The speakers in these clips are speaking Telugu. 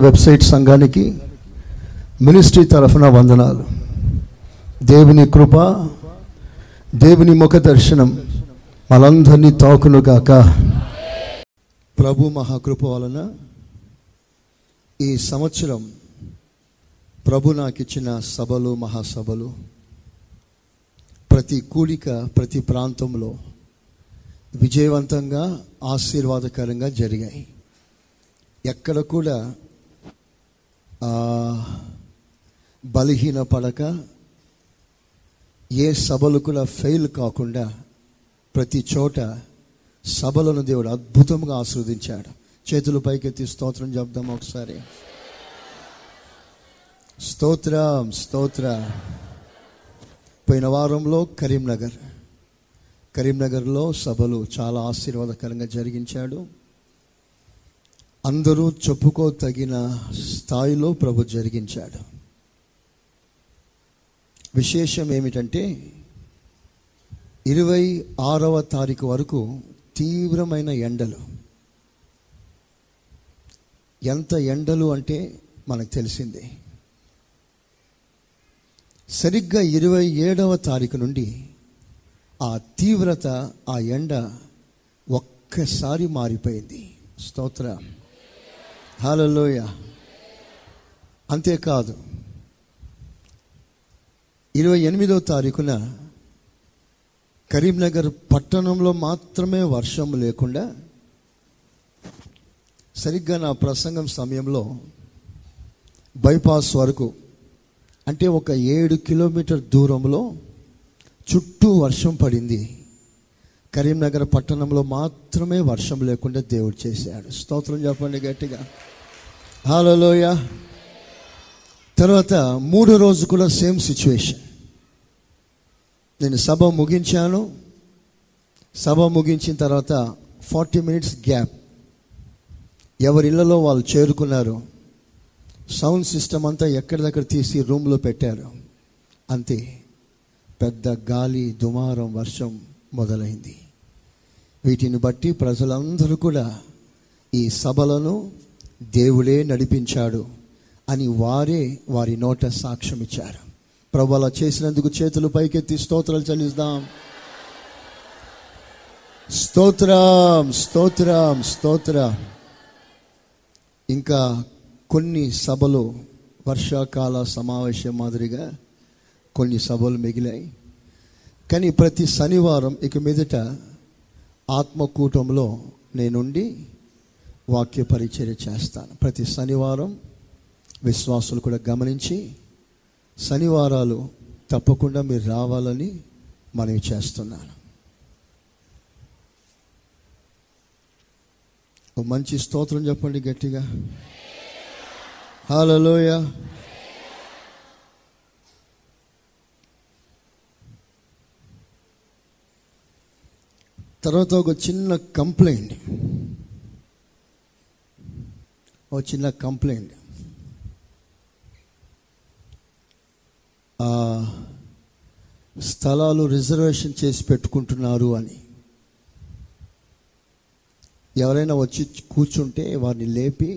వెబ్సైట్ సంఘానికి మినిస్ట్రీ తరఫున వందనాలు. దేవుని కృప దేవుని ముఖ దర్శనం మనందరినీ తాకును కాక ప్రభు మహాకృప వలన ఈ సంవత్సరం ప్రభు నాకు ఇచ్చిన సభలు మహాసభలు ప్రతి కూడిక ప్రతి ప్రాంతంలో విజయవంతంగా ఆశీర్వాదకరంగా జరిగాయి. ఎక్కడ కూడా బలహీన పడక ఏ సభలు కూడా ఫెయిల్ కాకుండా ప్రతి చోట సభలను దేవుడు అద్భుతంగా ఆస్వాదించాడు. చేతులు పైకెత్తి స్తోత్రం చెప్దాం ఒకసారి. స్తోత్రం స్తోత్ర. పోయిన వారంలో కరీంనగర్. కరీంనగర్లో సభలు చాలా ఆశీర్వాదకరంగా జరిగించాడు. అందరూ చెప్పుకోతగిన స్థాయిలో ప్రభు జరిగించాడు. విశేషం ఏమిటంటే ఇరవై ఆరవ తారీఖు వరకు తీవ్రమైన ఎండలు. ఎంత ఎండలు అంటే మనకు తెలిసిందే. సరిగ్గా ఇరవై ఏడవ తారీఖు నుండి ఆ తీవ్రత ఆ ఎండ ఒక్కసారి మారిపోయింది. స్తోత్రం. హలోయ అంతేకాదు ఇరవై ఎనిమిదో తారీఖున కరీంనగర్ పట్టణంలో మాత్రమే వర్షం లేకుండా సరిగ్గా నా ప్రసంగం సమయంలో బైపాస్ వరకు అంటే ఒక ఏడు కిలోమీటర్ దూరంలో చుట్టూ వర్షం పడింది. కరీంనగర్ పట్టణంలో మాత్రమే వర్షం లేకుండా దేవుడు చేశాడు. స్తోత్రం చెప్పండి గట్టిగా. హాలలోయ తర్వాత మూడో రోజు కూడా సేమ్ సిచ్యువేషన్ నేను సభ ముగించాను. సభ ముగించిన తర్వాత ఫార్టీ మినిట్స్ గ్యాప్ ఎవరిళ్ళలో వాళ్ళు చేరుకున్నారు? సౌండ్ సిస్టమ్ అంతా ఎక్కడిదక్కడ తీసి రూమ్లో పెట్టారు. అంతే. పెద్ద గాలి దుమారం వర్షం మొదలైంది. వీటిని బట్టి ప్రజలందరూ కూడా ఈ సభలను దేవుడే నడిపించాడు అని వారే వారి నోట సాక్ష్యం ఇచ్చారు. ప్రభు అలా చేసినందుకు చేతులు పైకెత్తి స్తోత్రాలు చెల్లిస్తాం. స్తోత్రం స్తోత్రం స్తోత్ర. ఇంకా కొన్ని సభలు వర్షాకాల సమావేశం మాదిరిగా కొన్ని సభలు మిగిలాయి. కానీ ప్రతి శనివారం ఇక మీదట ఆత్మకూటంలో నేనుండి వాక్య పరిచర్య చేస్తాను. ప్రతి శనివారం విశ్వాసులు కూడా గమనించి శనివారాలు తప్పకుండా మీరు రావాలని మనవి చేస్తున్నాను. ఒక మంచి స్తోత్రం చెప్పండి గట్టిగా. హాలలోయ తర్వాత ఒక చిన్న కంప్లైంట్. ఓ చిన్న కంప్లైంట్. స్థలాలు రిజర్వేషన్ చేసి పెట్టుకుంటున్నారు అని. ఎవరైనా వచ్చి కూర్చుంటే వారిని లేపి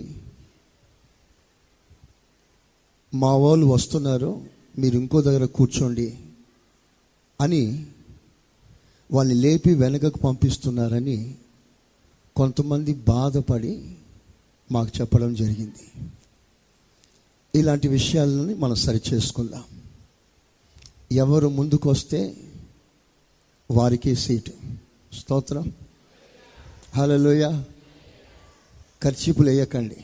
మా వాళ్ళు వస్తున్నారు మీరు ఇంకో దగ్గర కూర్చోండి అని వాళ్ళని లేపి వెనకకు పంపిస్తున్నారని కొంతమంది బాధపడి మాకు చెప్పడం జరిగింది. ఇలాంటి విషయాలని మనం సరి చేసుకుందాం ఎవరు ముందుకు వస్తే వారికి సీటు. స్తోత్రం. హలోయ ఖర్చీపులు వేయకండి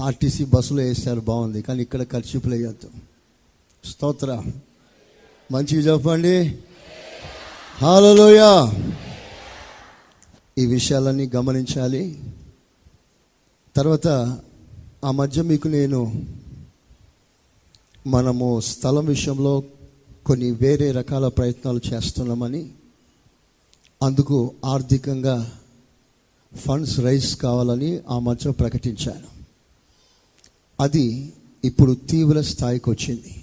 ఆర్టీసీ బస్సులో వేస్తారు బాగుంది కానీ ఇక్కడ ఖర్చీపులు వేయద్దు స్తోత్ర. మంచిగా చెప్పండి. హలోయ ఈ విషయాలన్నీ గమనించాలి. తర్వాత ఆ మధ్య మీకు నేను మనము స్థలం విషయంలో కొన్ని వేరే రకాల ప్రయత్నాలు చేస్తున్నామని అందుకు ఆర్థికంగా ఫండ్స్ రైజ్ కావాలని ఆ మధ్య ప్రకటించాను. అది ఇప్పుడు తీవ్ర స్థాయికి వచ్చింది.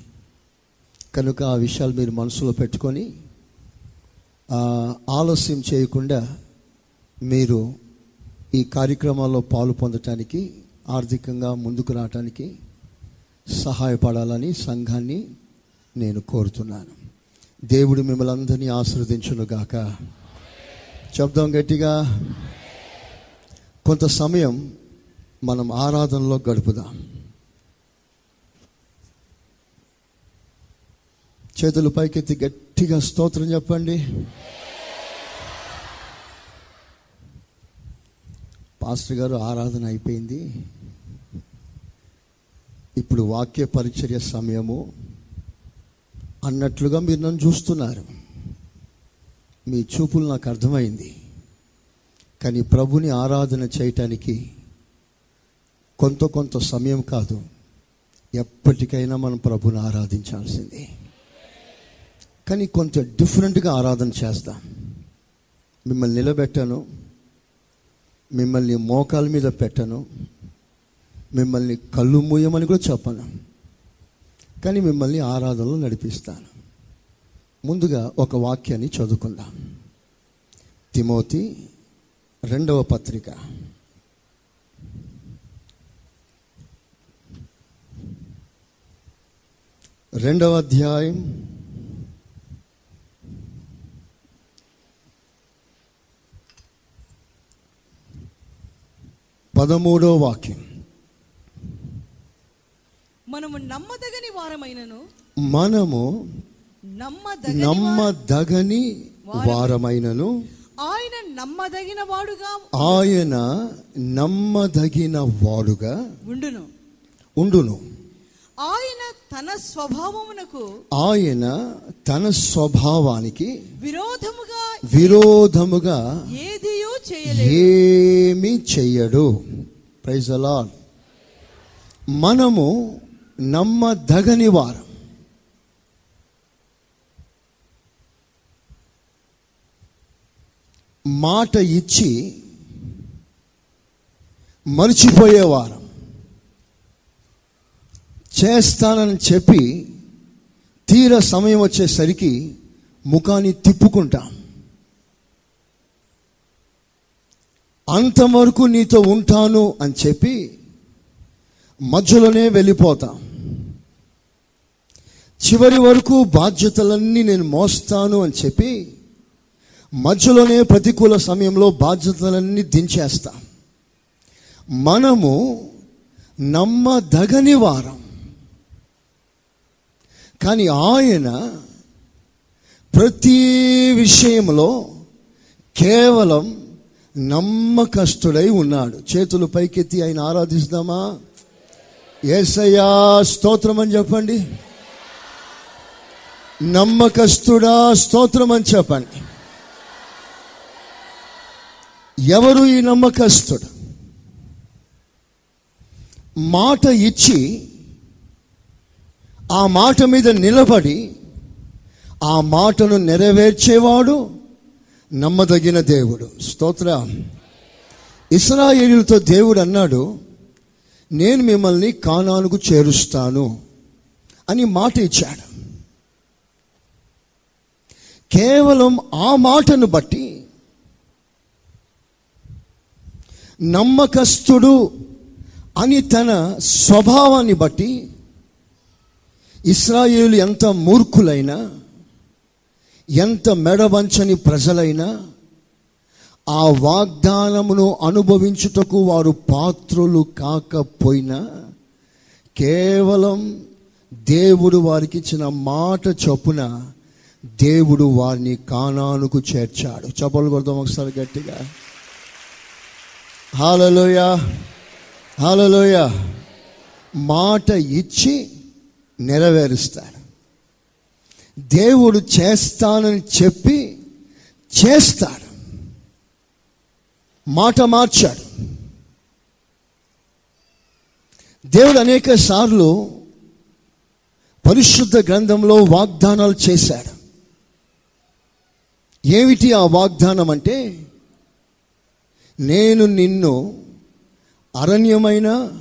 కనుక ఆ విషయాలు మీరు మనసులో పెట్టుకొని ఆలస్యం చేయకుండా మీరు ఈ కార్యక్రమాల్లో పాలు పొందటానికి ఆర్థికంగా ముందుకు రావటానికి సహాయపడాలని సంఘాన్ని నేను కోరుతున్నాను. దేవుడు మిమ్మల్ని అందరినీ ఆశ్రవదించునుగాక. చెప్దాం గట్టిగా. కొంత సమయం మనం ఆరాధనలో గడుపుదాం. చేతులు పైకెత్తి గట్టిగా స్తోత్రం చెప్పండి. పాస్టర్ గారు ఆరాధన అయిపోయింది. ఇప్పుడు వాక్య పరిచర్య సమయము. అన్నట్లుగా మీరు నన్ను చూస్తున్నారు. మీ చూపులు నాకు అర్థమైంది. కానీ ప్రభుని ఆరాధన చేయటానికి కొంత కొంత సమయం కాదు. ఎప్పటికైనా మనం ప్రభుని ఆరాధించాల్సిందే. కానీ కొంత డిఫరెంట్గా ఆరాధన చేస్తాం. మిమ్మల్ని నిలబెట్టాను. మిమ్మల్ని మోకాల మీద పెట్టను మిమ్మల్ని కళ్ళు మూయమని కూడా చెప్పను కానీ మిమ్మల్ని ఆరాధనలో నడిపిస్తాను. ముందుగా ఒక వాక్యాన్ని చదువుకుందాం. తిమోతి రెండవ పత్రిక. రెండవ అధ్యాయం పదమూడో వాక్యం. మనము నమ్మదగని వారమైనను. మనము నమ్మదగని వారమైనను. ఆయన నమ్మదగిన వాడుగా ఆయన నమ్మదగిన వాడుగా ఉండును. ఉండును. ఆయన తన స్వభావమునకు ఆయన తన స్వభావానికి విరోధముగా విరోధముగా ఏదియూ చేయలేదు. ఏమి చెయ్యడు. ప్రైజ్ అలాడ్ మనము నమ్మదగని వారం. మాట ఇచ్చి మర్చిపోయేవారం చేస్తానని చెప్పి తీర సమయం వచ్చేసరికి ముఖాన్ని తిప్పుకుంటాం. అంతవరకు నీతో ఉంటాను అని చెప్పి మధ్యలోనే వెళ్ళిపోతాం. చివరి వరకు బాధ్యతలన్నీ నేను మోస్తాను అని చెప్పి మధ్యలోనే ప్రతికూల సమయంలో బాధ్యతలన్నీ దించేస్తాం. మనము నమ్మదగని వారం. కానీ ఆయన ప్రతి విషయంలో కేవలం నమ్మకస్తుడై ఉన్నాడు. చేతులు పైకెత్తి ఆయన ఆరాధిస్తామా? ఏసయ్యా స్తోత్రం అని చెప్పండి. నమ్మకస్తుడా స్తోత్రం అని చెప్పండి. ఎవరు ఈ నమ్మకస్తుడు? మాట ఇచ్చి ఆ మాట మీద నిలబడి ఆ మాటను నెరవేర్చేవాడు నమ్మదగిన దేవుడు. స్తోత్ర. ఇస్రాయేలుతో దేవుడు అన్నాడు నేను మిమ్మల్ని కానానుకు చేరుస్తాను అని మాట ఇచ్చాడు. కేవలం ఆ మాటను బట్టి నమ్మకస్తుడు అని తన స్వభావాన్ని బట్టి ఇస్రాయేలు ఎంత మూర్ఖులైనా ఎంత మెడవంచని ప్రజలైనా ఆ వాగ్దానమును అనుభవించుటకు వారు పాత్రులు కాకపోయినా కేవలం దేవుడు వారికి ఇచ్చిన మాట చొప్పున దేవుడు వారిని కానానుకు చేర్చాడు. చెప్పలు కొడదాం ఒకసారి గట్టిగా. హాలలోయ హాలలోయ. మాట ఇచ్చి నెరవేరుస్తాడు దేవుడు చేస్తానని చెప్పి చేస్తాడు. మాట మార్చాడు. దేవుడు అనేక సార్లు పరిశుద్ధ గ్రంథంలో వాగ్దానాలు చేశాడు. ఏమిటి ఆ వాగ్దానం అంటే నేను నిన్ను అరణ్యమైన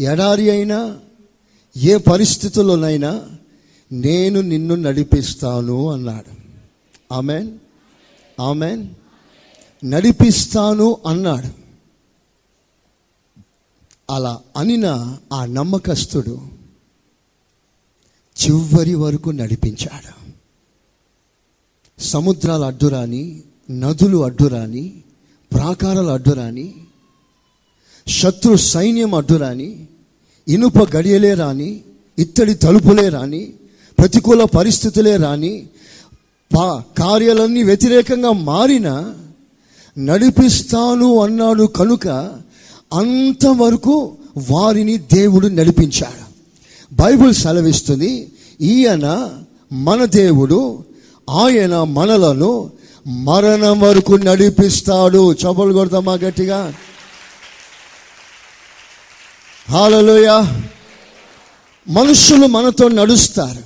ఎడారి అయినా ఏ పరిస్థితుల్లోనైనా నేను నిన్ను నడిపిస్తాను అన్నాడు. ఆమెన్? ఆమెన్? నడిపిస్తాను అన్నాడు. అలా అనిన ఆ నమ్మకస్తుడు చివరి వరకు నడిపించాడు. సముద్రాలు అడ్డురాని నదులు అడ్డురాని ప్రాకారాలు అడ్డురాని శత్రు సైన్యం అడ్డురాని ఇనుప గడియలే రాని ఇత్తడి తలుపులే రాని ప్రతికూల పరిస్థితులే రాని పా కార్యాలన్నీ వ్యతిరేకంగా మారిన నడిపిస్తాను అన్నాడు కనుక అంతవరకు వారిని దేవుడు నడిపించాడు. బైబిల్ సెలవిస్తుంది ఈయన మన దేవుడు ఆయన మనలను మరణం వరకు నడిపిస్తాడు. చపలు కొడతామా గట్టిగా? హాలలోయ. మనుషులు మనతో నడుస్తారు.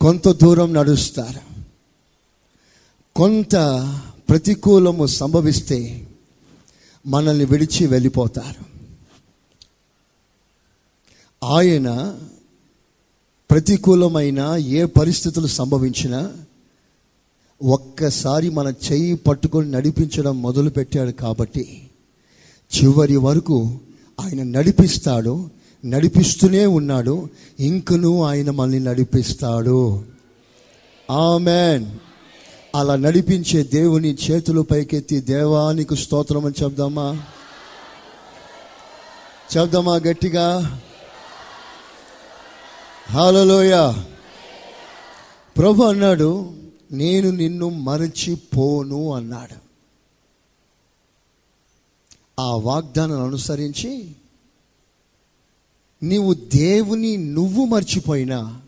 కొంత దూరం నడుస్తారు. కొంత ప్రతికూలము సంభవిస్తే మనల్ని విడిచి వెళ్ళిపోతారు. ఆయన ప్రతికూలమైన ఏ పరిస్థితులు సంభవించినా ఒక్కసారి మన చెయ్యి పట్టుకొని నడిపించడం మొదలు పెట్టాడు కాబట్టి చివరి వరకు ఆయన నడిపిస్తాడు నడిపిస్తూనే ఉన్నాడు ఇంకను ఆయన మనల్ని నడిపిస్తాడు. ఆమెన్. అలా నడిపించే దేవుని చేతులు పైకెత్తి దేవానికి స్తోత్రం అని చెప్దామా? చెప్దామా గట్టిగా? హాలలోయ ప్రభు అన్నాడు నేను నిన్ను మరచిపోను అన్నాడు. ఆ వాగ్దానాన్ని అనుసరించి నీవు దేవుని నువ్వు మర్చిపోయినా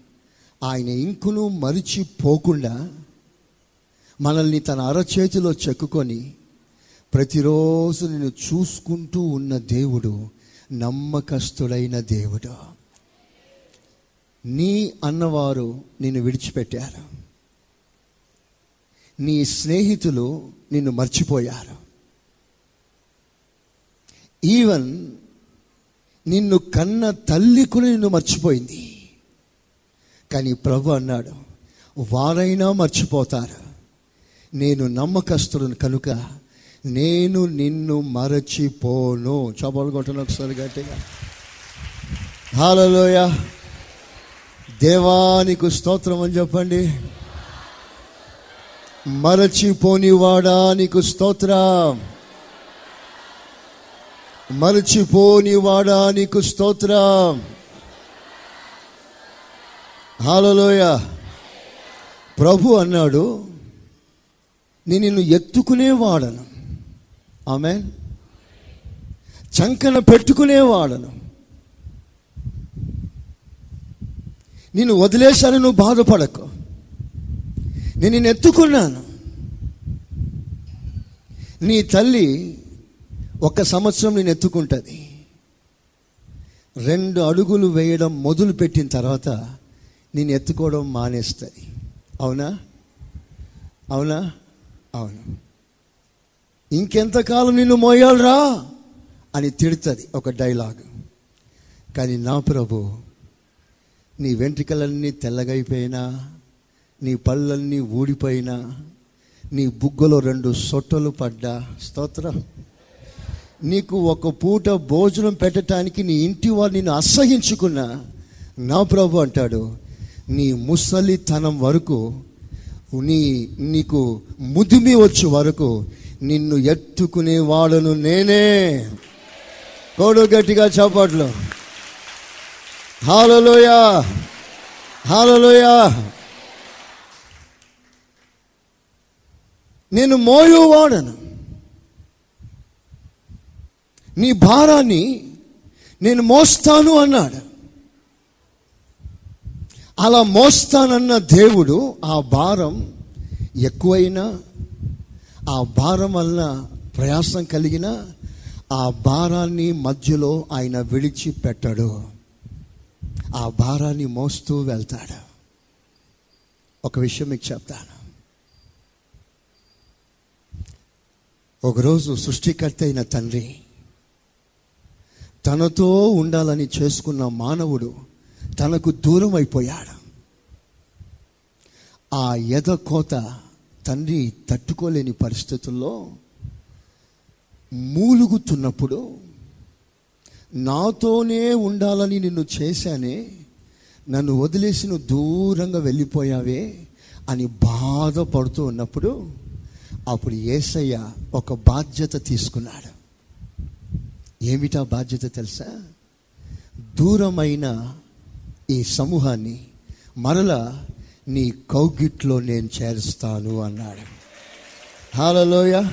ఆయన ఇంకును మరిచిపోకుండా మనల్ని తన అరచేతిలో చెక్కుకొని ప్రతిరోజు నేను చూసుకుంటూ ఉన్న దేవుడు నమ్మకస్తుడైన దేవుడు. నీ అన్నవారు నిన్ను విడిచిపెట్టారు. నీ స్నేహితులు నిన్ను మర్చిపోయారు. ఈవెన్ నిన్ను కన్న తల్లి కూడా నిన్ను మర్చిపోయింది. కానీ ప్రభు అన్నాడు వారైనా మర్చిపోతారు. నేను నమ్మకస్తులను కనుక నేను నిన్ను మరచిపోను. చపలు కొట్టను ఒకసారి గట్టిగా. హాలలోయ దేవానికి స్తోత్రం అని చెప్పండి. మరచిపోనివాడా నీకు స్తోత్రం. మరచిపోనివాడా నీకు స్తోత్రం. హాలలోయ ప్రభు అన్నాడు నేను నిన్ను ఎత్తుకునేవాడను. ఆమె చంకన పెట్టుకునేవాడను. నేను వదిలేశాను నువ్వు బాధపడకు. నేను నిన్ను ఎత్తుకున్నాను. నీ తల్లి ఒక సంవత్సరం నేను ఎత్తుకుంటుంది. రెండు అడుగులు వేయడం మొదలు పెట్టిన తర్వాత నేను ఎత్తుకోవడం మానేస్తుంది. అవునా? అవునా? అవును. ఇంకెంతకాలం నిన్ను మోయాలరా? అని తిడుతుంది ఒక డైలాగ్. కానీ నా ప్రభు నీ వెంట్రుకలన్నీ తెల్లగైపోయినా నీ పళ్ళన్నీ ఊడిపోయినా నీ బుగ్గలో రెండు సొట్టలు పడ్డా స్తోత్రం. నీకు ఒక పూట భోజనం పెట్టడానికి నీ ఇంటి వారు నిన్ను అసహించుకున్నా. నా ప్రభు అంటాడు నీ ముసలితనం వరకు నీ నీకు ముదిమి వచ్చే వరకు నిన్ను ఎత్తుకునే వాడను నేనే. కోడు గట్టిగా చాపాట్లు హాలలోయ హాలలోయ. నేను మోయువాడను. నీ భారాన్ని నేను మోస్తాను అన్నాడు. అలా మోస్తానన్న దేవుడు ఆ భారం ఎక్కువైనా ఆ భారం వలన ప్రయాసం కలిగిన ఆ భారాన్ని మధ్యలో ఆయన విడిచిపెట్టాడు. ఆ భారాన్ని మోస్తూ వెళ్తాడు. ఒక విషయం మీకు చెప్తాను. ఒకరోజు సృష్టికర్త అయిన తండ్రి తనతో ఉండాలని చేసుకున్న మానవుడు తనకు దూరం అయిపోయాడు ఆ ఎద కోత తండ్రి తట్టుకోలేని పరిస్థితుల్లో మూలుగుతున్నప్పుడు నాతోనే ఉండాలని నిన్ను చేశానే నన్ను వదిలేసి నువ్వు దూరంగా వెళ్ళిపోయావే అని బాధపడుతూ ఉన్నప్పుడు అప్పుడు ఏసయ్య ఒక బాధ్యత తీసుకున్నాడు. ఏమిటా బాధ్యత తెలుసా? దూరమైన ఈ సమూహాన్ని మరలా నీ కౌగిట్లో నేను చేరుస్తాను అన్నాడు. హాలలోయ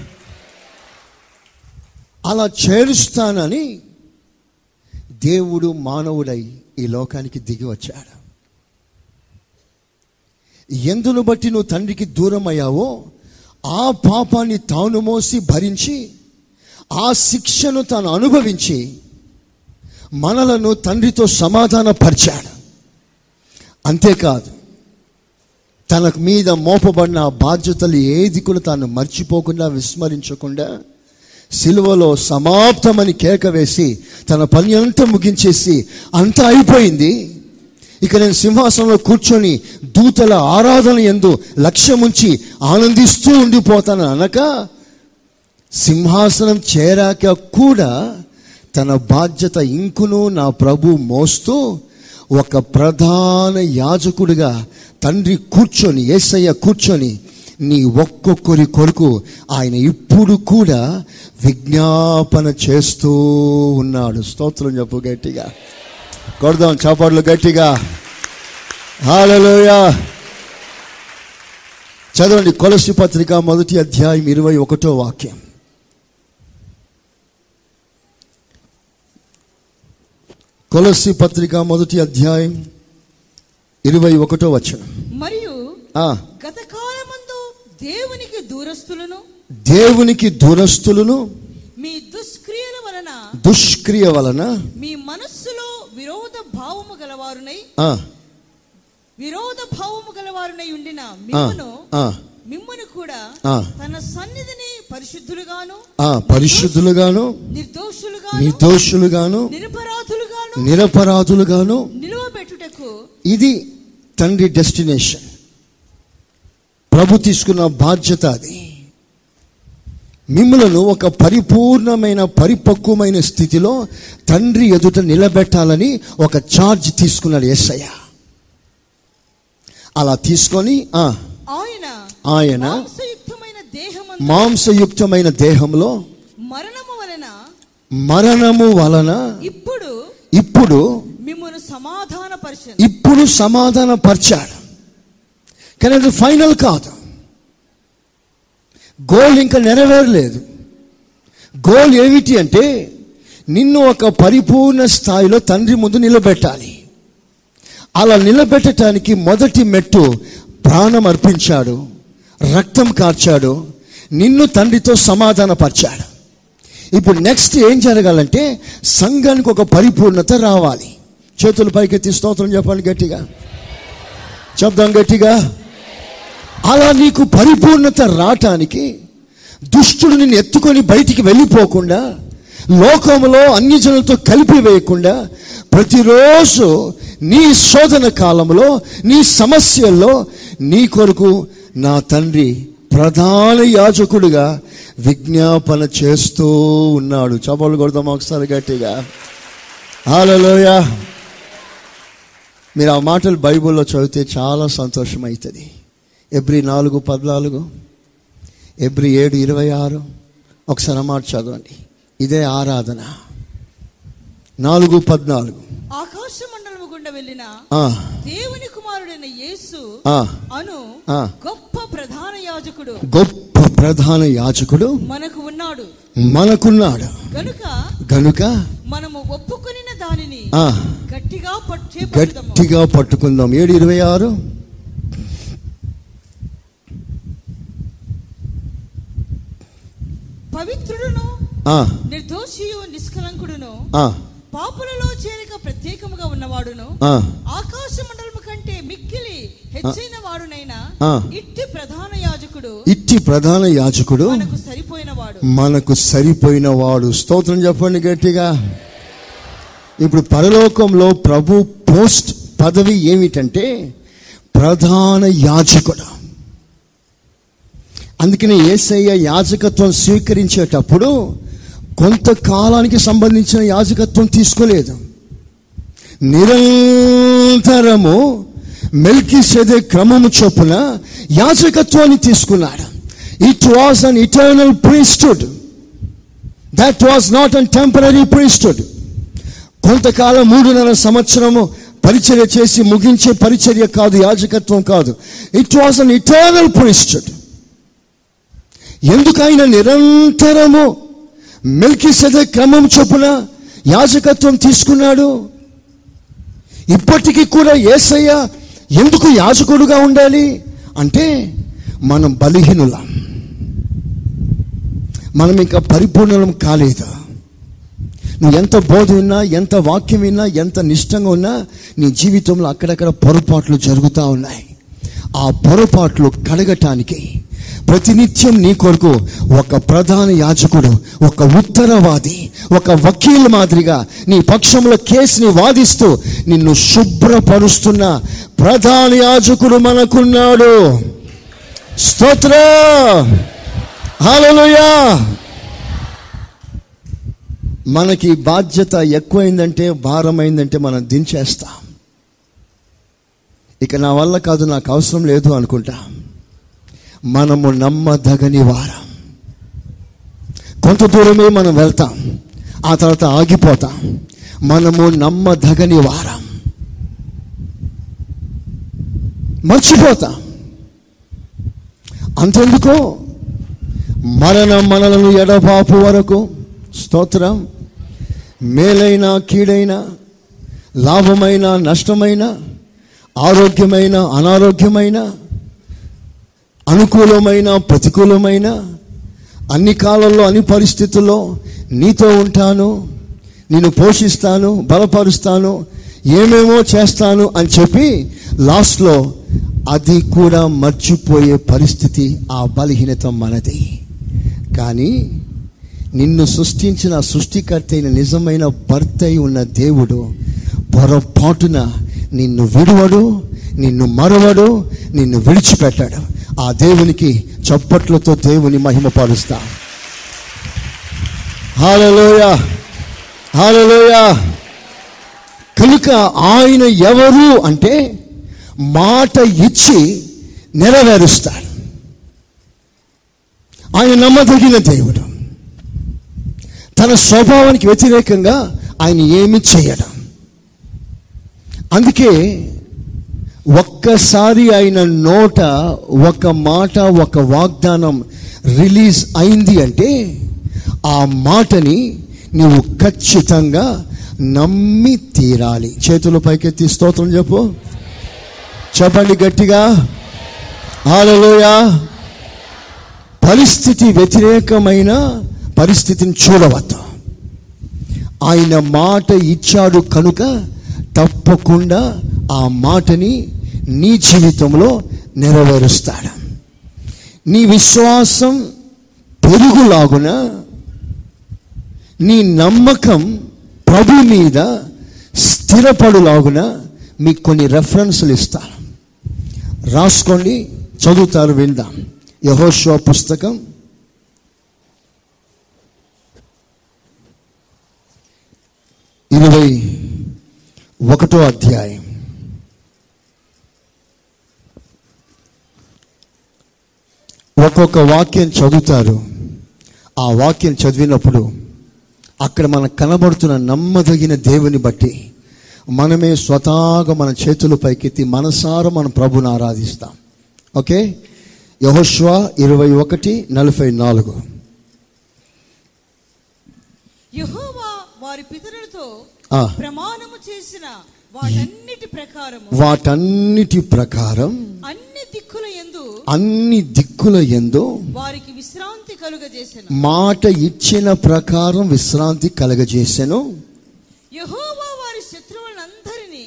అలా చేరుస్తానని దేవుడు మానవుడై ఈ లోకానికి దిగి వచ్చాడు. ఎందును బట్టి నువ్వు తండ్రికి దూరం అయ్యావో ఆ పాపాన్ని తాను మోసి భరించి ఆ శిక్షను తాను అనుభవించి మనలను తండ్రితో సమాధానపరిచాడు. అంతేకాదు తన మీద మోపబడిన బాధ్యతలు ఏది కూడా తాను మర్చిపోకుండా విస్మరించకుండా సిలువలో సమాప్తమని కేక వేసి తన పని అంతా ముగించేసి అంతా అయిపోయింది. ఇక నేను సింహాసనంలో కూర్చొని దూతల ఆరాధన ఎందు లక్ష్యముంచి ఆనందిస్తూ ఉండిపోతాను అనక సింహాసనం చేరాక కూడా తన బాధ్యత ఇంకును నా ప్రభు మోస్తూ ఒక ప్రధాన యాజకుడిగా తండ్రి కూర్చొని ఏసయ్య కూర్చొని నీ ఒక్కొక్కరి కొరకు ఆయన ఇప్పుడు కూడా విజ్ఞాపన చేస్తూ ఉన్నాడు. స్తోత్రం చెప్పు గట్టిగా. కొడదాం చాపాట్లు గట్టిగా. హాలలోయా చదవండి కొలసి పత్రిక మొదటి అధ్యాయం ఇరవై ఒకటో వాక్యం. కొలసి పత్రిక మొదటి అధ్యాయం ఇరవై ఒకటో వచనం. మరియు గత కాలమందు దేవునికి దూరస్తులను దేవునికి దూరస్తులను మీ దుష్క్రియల వలన దుష్క్రియ వలన మీ మనస్సులో విరోధ భావము గలవారునై ఆ, విరోధ భావము గలవారునై ఉండిన మిమ్మును ఆ, మిమ్మును కూడా. తన సన్నిధిని పరిశుద్ధులుగాను నిర్దోషులుగాను నిర్దోషులుగాను నిరపరాధులుగాను నిరపరాధులుగాను నిలువబెట్టుటకు ఇది తండ్రి డెస్టినేషన్. ప్రభు తీసుకున్న బాధ్యత అది. మిమ్మలను ఒక పరిపూర్ణమైన పరిపక్వమైన స్థితిలో తండ్రి ఎదుట నిలబెట్టాలని ఒక ఛార్జ్ తీసుకున్నాడు ఎస్ఐ అలా తీసుకొని ఆయన ఆయన మాంసయుక్తమైన దేహంలో మరణము వలన మరణము వలన ఇప్పుడు ఇప్పుడు మిమ్మల్ని సమాధాన పరిచయం ఇప్పుడు సమాధాన పరిచాడు కానీ అది ఫైనల్ కాదు. గోల్ ఇంకా నెరవేరలేదు. గోల్ ఏమిటి అంటే నిన్ను ఒక పరిపూర్ణ స్థాయిలో తండ్రి ముందు నిలబెట్టాలి. అలా నిలబెట్టడానికి మొదటి మెట్టు ప్రాణం అర్పించాడు రక్తం కార్చాడు నిన్ను తండ్రితో సమాధానపరిచాడు. ఇప్పుడు నెక్స్ట్ ఏం జరగాలంటే సంఘానికి ఒక పరిపూర్ణత రావాలి. చేతులు పైకెత్తి స్తోత్రం చెప్పండి గట్టిగా. చెప్దాం గట్టిగా. అలా నీకు పరిపూర్ణత రావటానికి దుష్టుడు నిన్ను ఎత్తుకొని బయటికి వెళ్ళిపోకుండా లోకంలో అన్ని జనులతో కలిపి వేయకుండా ప్రతిరోజు నీ శోధన కాలంలో నీ సమస్యల్లో నీ కొరకు నా తండ్రి ప్రధాన యాజకుడిగా విజ్ఞాపన చేస్తూ ఉన్నాడు. చపలు కొడదాం ఒకసారి గట్టిగా. హాలలోయ మీరు ఆ మాటలు బైబిల్లో చదివితే చాలా సంతోషం అవుతుంది ఎబ్రి నాలుగు పద్నాలుగు ఎబ్రి ఏడు ఇరవై ఆరు. ఒకసారి మాట చదవండి. ఇదే ఆరాధన. నాలుగు పద్నాలుగు. ఆకాశం గుండా వెళ్ళిన దేవుని కుమారుడైన యేసు అను. గొప్ప ప్రధాన యాజకుడు. గొప్ప ప్రధాన యాజకుడు మనకు ఉన్నాడు. మనకున్నాడు. గనుక గనుక మనము ఒప్పుకొనిన దానిని గట్టిగా పట్టే గట్టిగా పట్టుకుందాం. ఏడు ఇరవై ఆరు? పవిత్రుడును ఆ, నిర్దోషియు నిష్కలంకుడును పాపులలో చేరిక ప్రత్యేకముగా ఉన్నవాడును. ఆకాశ మండలము కంటే మిక్కిలి హెచ్చైన వాడునైనా. ఇట్టి ప్రధాన యాజకుడు ఇట్టి ప్రధాన యాజకుడు మనకు సరిపోయిన వాడు మనకు సరిపోయిన వాడు స్తోత్రం చెప్పండి గట్టిగా. ఇప్పుడు పరలోకంలో ప్రభు పోస్ట్ పదవి ఏమిటంటే ప్రధాన యాజకుడు. అందుకని ఏసయ్య యాజకత్వం స్వీకరించేటప్పుడు కొంతకాలానికి సంబంధించిన యాజకత్వం తీసుకోలేదు. నిరంతరము మెల్కి సెదే క్రమము చొప్పున యాజకత్వాన్ని తీసుకున్నాడు. It was an eternal priesthood that was not an temporary priesthood కొంతకాలం మూడున్నర సంవత్సరము పరిచర్య చేసి ముగించే పరిచర్య కాదు యాజకత్వం కాదు. It was an eternal priesthood ఎందుకైనా నిరంతరము మెల్కి క్రమం చొప్పున యాజకత్వం తీసుకున్నాడు? ఇప్పటికీ కూడా ఏసయ్య ఎందుకు యాజకుడుగా ఉండాలి? అంటే మనం బలహీనుల. మనం ఇంకా పరిపూర్ణం కాలేదు? నువ్వు ఎంత బోధ విన్నా ఎంత వాక్యం విన్నా ఎంత నిష్టంగా ఉన్నా నీ జీవితంలో అక్కడక్కడ పొరపాట్లు జరుగుతూ ఉన్నాయి. ఆ పొరపాట్లు కడగటానికి ప్రతినిత్యం నీ కొరకు ఒక ప్రధాన యాజకుడు ఒక ఉత్తరవాది ఒక వకీల్ మాదిరిగా నీ పక్షంలో కేసుని వాదిస్తూ నిన్ను శుభ్రపరుస్తున్న ప్రధాన యాజకుడు మనకున్నాడు. స్తోత్ర! హాలలుయా మనకి బాధ్యత ఎక్కువైందంటే భారమైందంటే మనం దించేస్తాం. ఇక నా వల్ల కాదు నాకు అవసరం లేదు అనుకుంటా. మనము నమ్మదగని వారం. కొంత దూరమే మనం వెళ్తాం. ఆ తర్వాత ఆగిపోతాం. మనము నమ్మదగని వారం. మర్చిపోతాం. అంతెందుకు? మరణం మనలను ఎడబాపు వరకు స్తోత్రం. మేలైన కీడైన లాభమైన నష్టమైన ఆరోగ్యమైన అనారోగ్యమైన అనుకూలమైన ప్రతికూలమైన అన్ని కాలంలో అన్ని పరిస్థితుల్లో నీతో ఉంటాను నేను పోషిస్తాను బలపరుస్తాను ఏమేమో చేస్తాను అని చెప్పి లాస్ట్లో అది కూడా మర్చిపోయే పరిస్థితి ఆ బలహీనత మనది. కానీ నిన్ను సృష్టించిన సృష్టికర్త అయిన నిజమైన భర్త అయి ఉన్న దేవుడు పొరపాటున నిన్ను విడువడు నిన్ను మరవడు నిన్ను విడిచిపెట్టాడు. ఆ దేవునికి చప్పట్లతో దేవుని మహిమపరుస్తా హాలలోయ హాలలోయ కనుక ఆయన ఎవరు అంటే మాట ఇచ్చి నెరవేరుస్తాడు. ఆయన నమ్మదగిన దేవుడు. తన స్వభావానికి వ్యతిరేకంగా ఆయన ఏమి చేయడం. అందుకే ఒక్కసారి ఆయన నోట ఒక మాట ఒక వాగ్దానం రిలీజ్ అయింది అంటే ఆ మాటని నువ్వు ఖచ్చితంగా నమ్మి తీరాలి. చేతుల పైకెత్తి స్తోత్రం చెప్పు. చెప్పండి గట్టిగా. ఆలలోయ పరిస్థితి వ్యతిరేకమైన పరిస్థితిని చూడవద్దు. ఆయన మాట ఇచ్చాడు కనుక తప్పకుండా ఆ మాటని నీ జీవితంలో నెరవేరుస్తాడు. నీ విశ్వాసం పెరుగులాగున నీ నమ్మకం ప్రభు మీద స్థిరపడులాగున మీకు కొన్ని రెఫరెన్స్లు ఇస్తాను. రాసుకోండి చదువుతారు విందాం. యహోషో పుస్తకం. ఇరవై ఒకటో అధ్యాయం. ఒక్కొక్క వాక్యం చదువుతారు. ఆ వాక్యం చదివినప్పుడు అక్కడ మనకు కనబడుతున్న నమ్మదగిన దేవుని బట్టి మనమే స్వతహాగా మన చేతులు పైకెత్తి మనసార మన ప్రభుని ఆరాధిస్తాం. ఓకే? యహోష్వ ఇరవై ఒకటి నలభై నాలుగు. వారి పితరులతో. ప్రమాణము చేసిన వాటన్నిటి ప్రకారము వాటన్నిటి ప్రకారం అన్ని అన్ని దిక్కుల ఎందు వారికి విశ్రాంతి కలుగజేసెను. మాట ఇచ్చిన ప్రకారం విశ్రాంతి కలగజేసెను. యెహోవా వారి శత్రువులందరినీ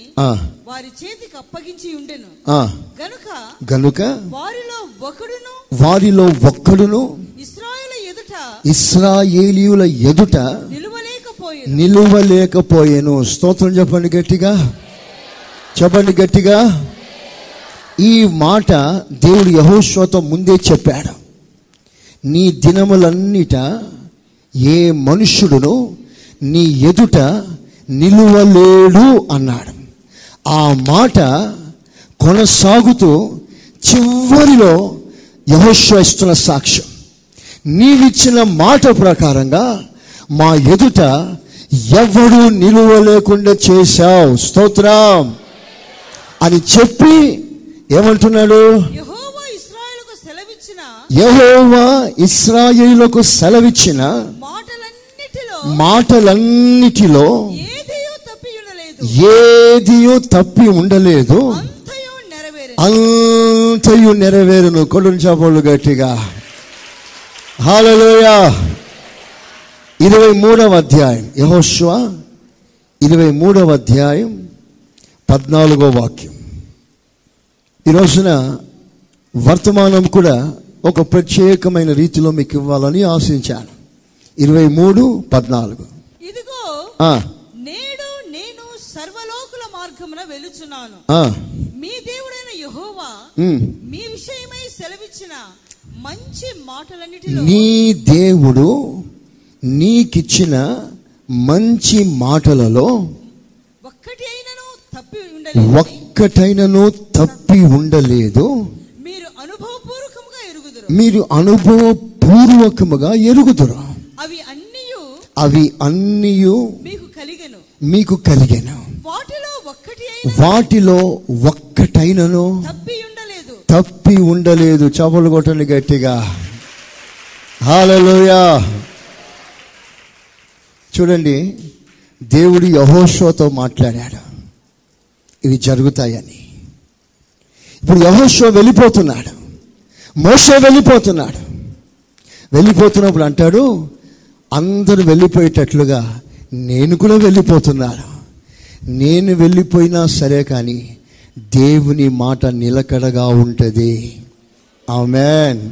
వారి చేతికి అప్పగించి ఉండెను. గనుక గనుక వారిలో ఒకడును వారిలో ఒక్కడును ఇస్రాయేల్ ఎదుట ఇస్రాయేలీయుల ఎదుట నిలువలేకపోయేను. నిలువలేకపోయాను. స్తోత్రం చెప్పండి గట్టిగా. చెప్పండి గట్టిగా. ఈ మాట దేవుడు యహోశ్వతో ముందే చెప్పాడు. నీ దినములన్నిట ఏ మనుష్యుడును నీ ఎదుట నిలువలేడు అన్నాడు. ఆ మాట కొనసాగుతూ చివరిలో యహోషువ ఇస్తున్న సాక్ష్యం. నీవిచ్చిన మాట ప్రకారంగా మా ఎదుట ఎవడు నిలువలేకుండా చేశావు. స్తోత్రం. అని చెప్పి ఏమంటున్నాడు? యెహోవా ఇశ్రాయేలుకు సెలవిచ్చిన మాటలన్నిటిలో ఏదియో తప్పి ఉండలేదు. అంతయు నెరవేరు అంతయు నెరవేరును. కొడు చాపలు గట్టిగా. హాలలోయ ఇరవై మూడవ అధ్యాయం. యహోశ్వ ఇరవై మూడవ అధ్యాయం పద్నాలుగో వాక్యం. ఈ రోజున వర్తమానం కూడా ఒక ప్రత్యేకమైన రీతిలో మీకు ఇవ్వాలని ఆశించాను. ఇరవై మూడు పద్నాలుగు. ఇదిగో నేడు నేను సర్వలోకుల మార్గమున వెలుచున్నాను మీ దేవుడైన యెహోవా. మీ విషయమై సెలవిచ్చిన మంచి మాటలన్నిటిలో నీ దేవుడు నీకిచ్చిన మంచి మాటలలో ఒక్కటి అయినను తప్పి ఒక్కటైనను తప్పి ఉండలేదు. మీరు అనుభవపూర్వకముగా ఎరుగుదురు. మీరు అనుభవపూర్వకముగా ఎరుగుదురు. అవి అన్నియు అవి అన్నీ మీకు కలిగెను. మీకు కలిగెను. వాటిలో ఒక్కటి వాటిలో ఒక్కటైనను తప్పి ఉండలేదు. తప్పి ఉండలేదు. చపలు కొట్టండి గట్టిగా. హాలలోయా. చూడండి దేవుడు యహోషోతో మాట్లాడాడు. ఇవి జరుగుతాయని. ఇప్పుడు యహోషో వెళ్ళిపోతున్నాడు. మోషే వెళ్ళిపోతున్నాడు. వెళ్ళిపోతున్నప్పుడు అంటాడు అందరూ వెళ్ళిపోయేటట్లుగా నేను కూడా వెళ్ళిపోతున్నాను. నేను వెళ్ళిపోయినా సరే కానీ దేవుని మాట నిలకడగా ఉంటుంది. ఆమెన్.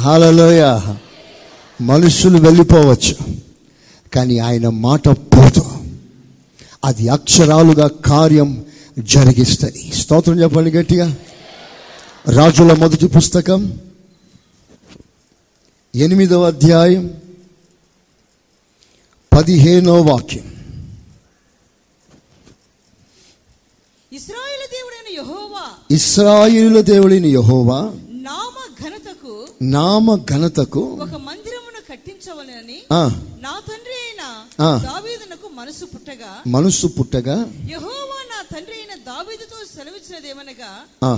హాలలోయ మనుషులు వెళ్ళిపోవచ్చు కానీ ఆయన మాట పోదు. అది అక్షరాలుగా కార్యం జరిగిస్తుంది. స్తోత్రం చెప్పండి గట్టిగా. రాజుల మొదటి పుస్తకం ఎనిమిదవ అధ్యాయం పదిహేనో వాక్యం. ఇస్రాయేల్ దేవుడైన యెహోవా ఇస్రాయిల దేవుడిని యహోవా నామ ఘనతకు నామ ఘనతకు ఒక మందిరమును కట్టించవలనని ఆ, నా తండ్రి అయిన ఆ. మనసు పుట్టగా మనస్సు పుట్టగా యెహోవా నా తండ్రి అయిన దావీదుతో సెలవిచ్చినదేమనగా ఆ,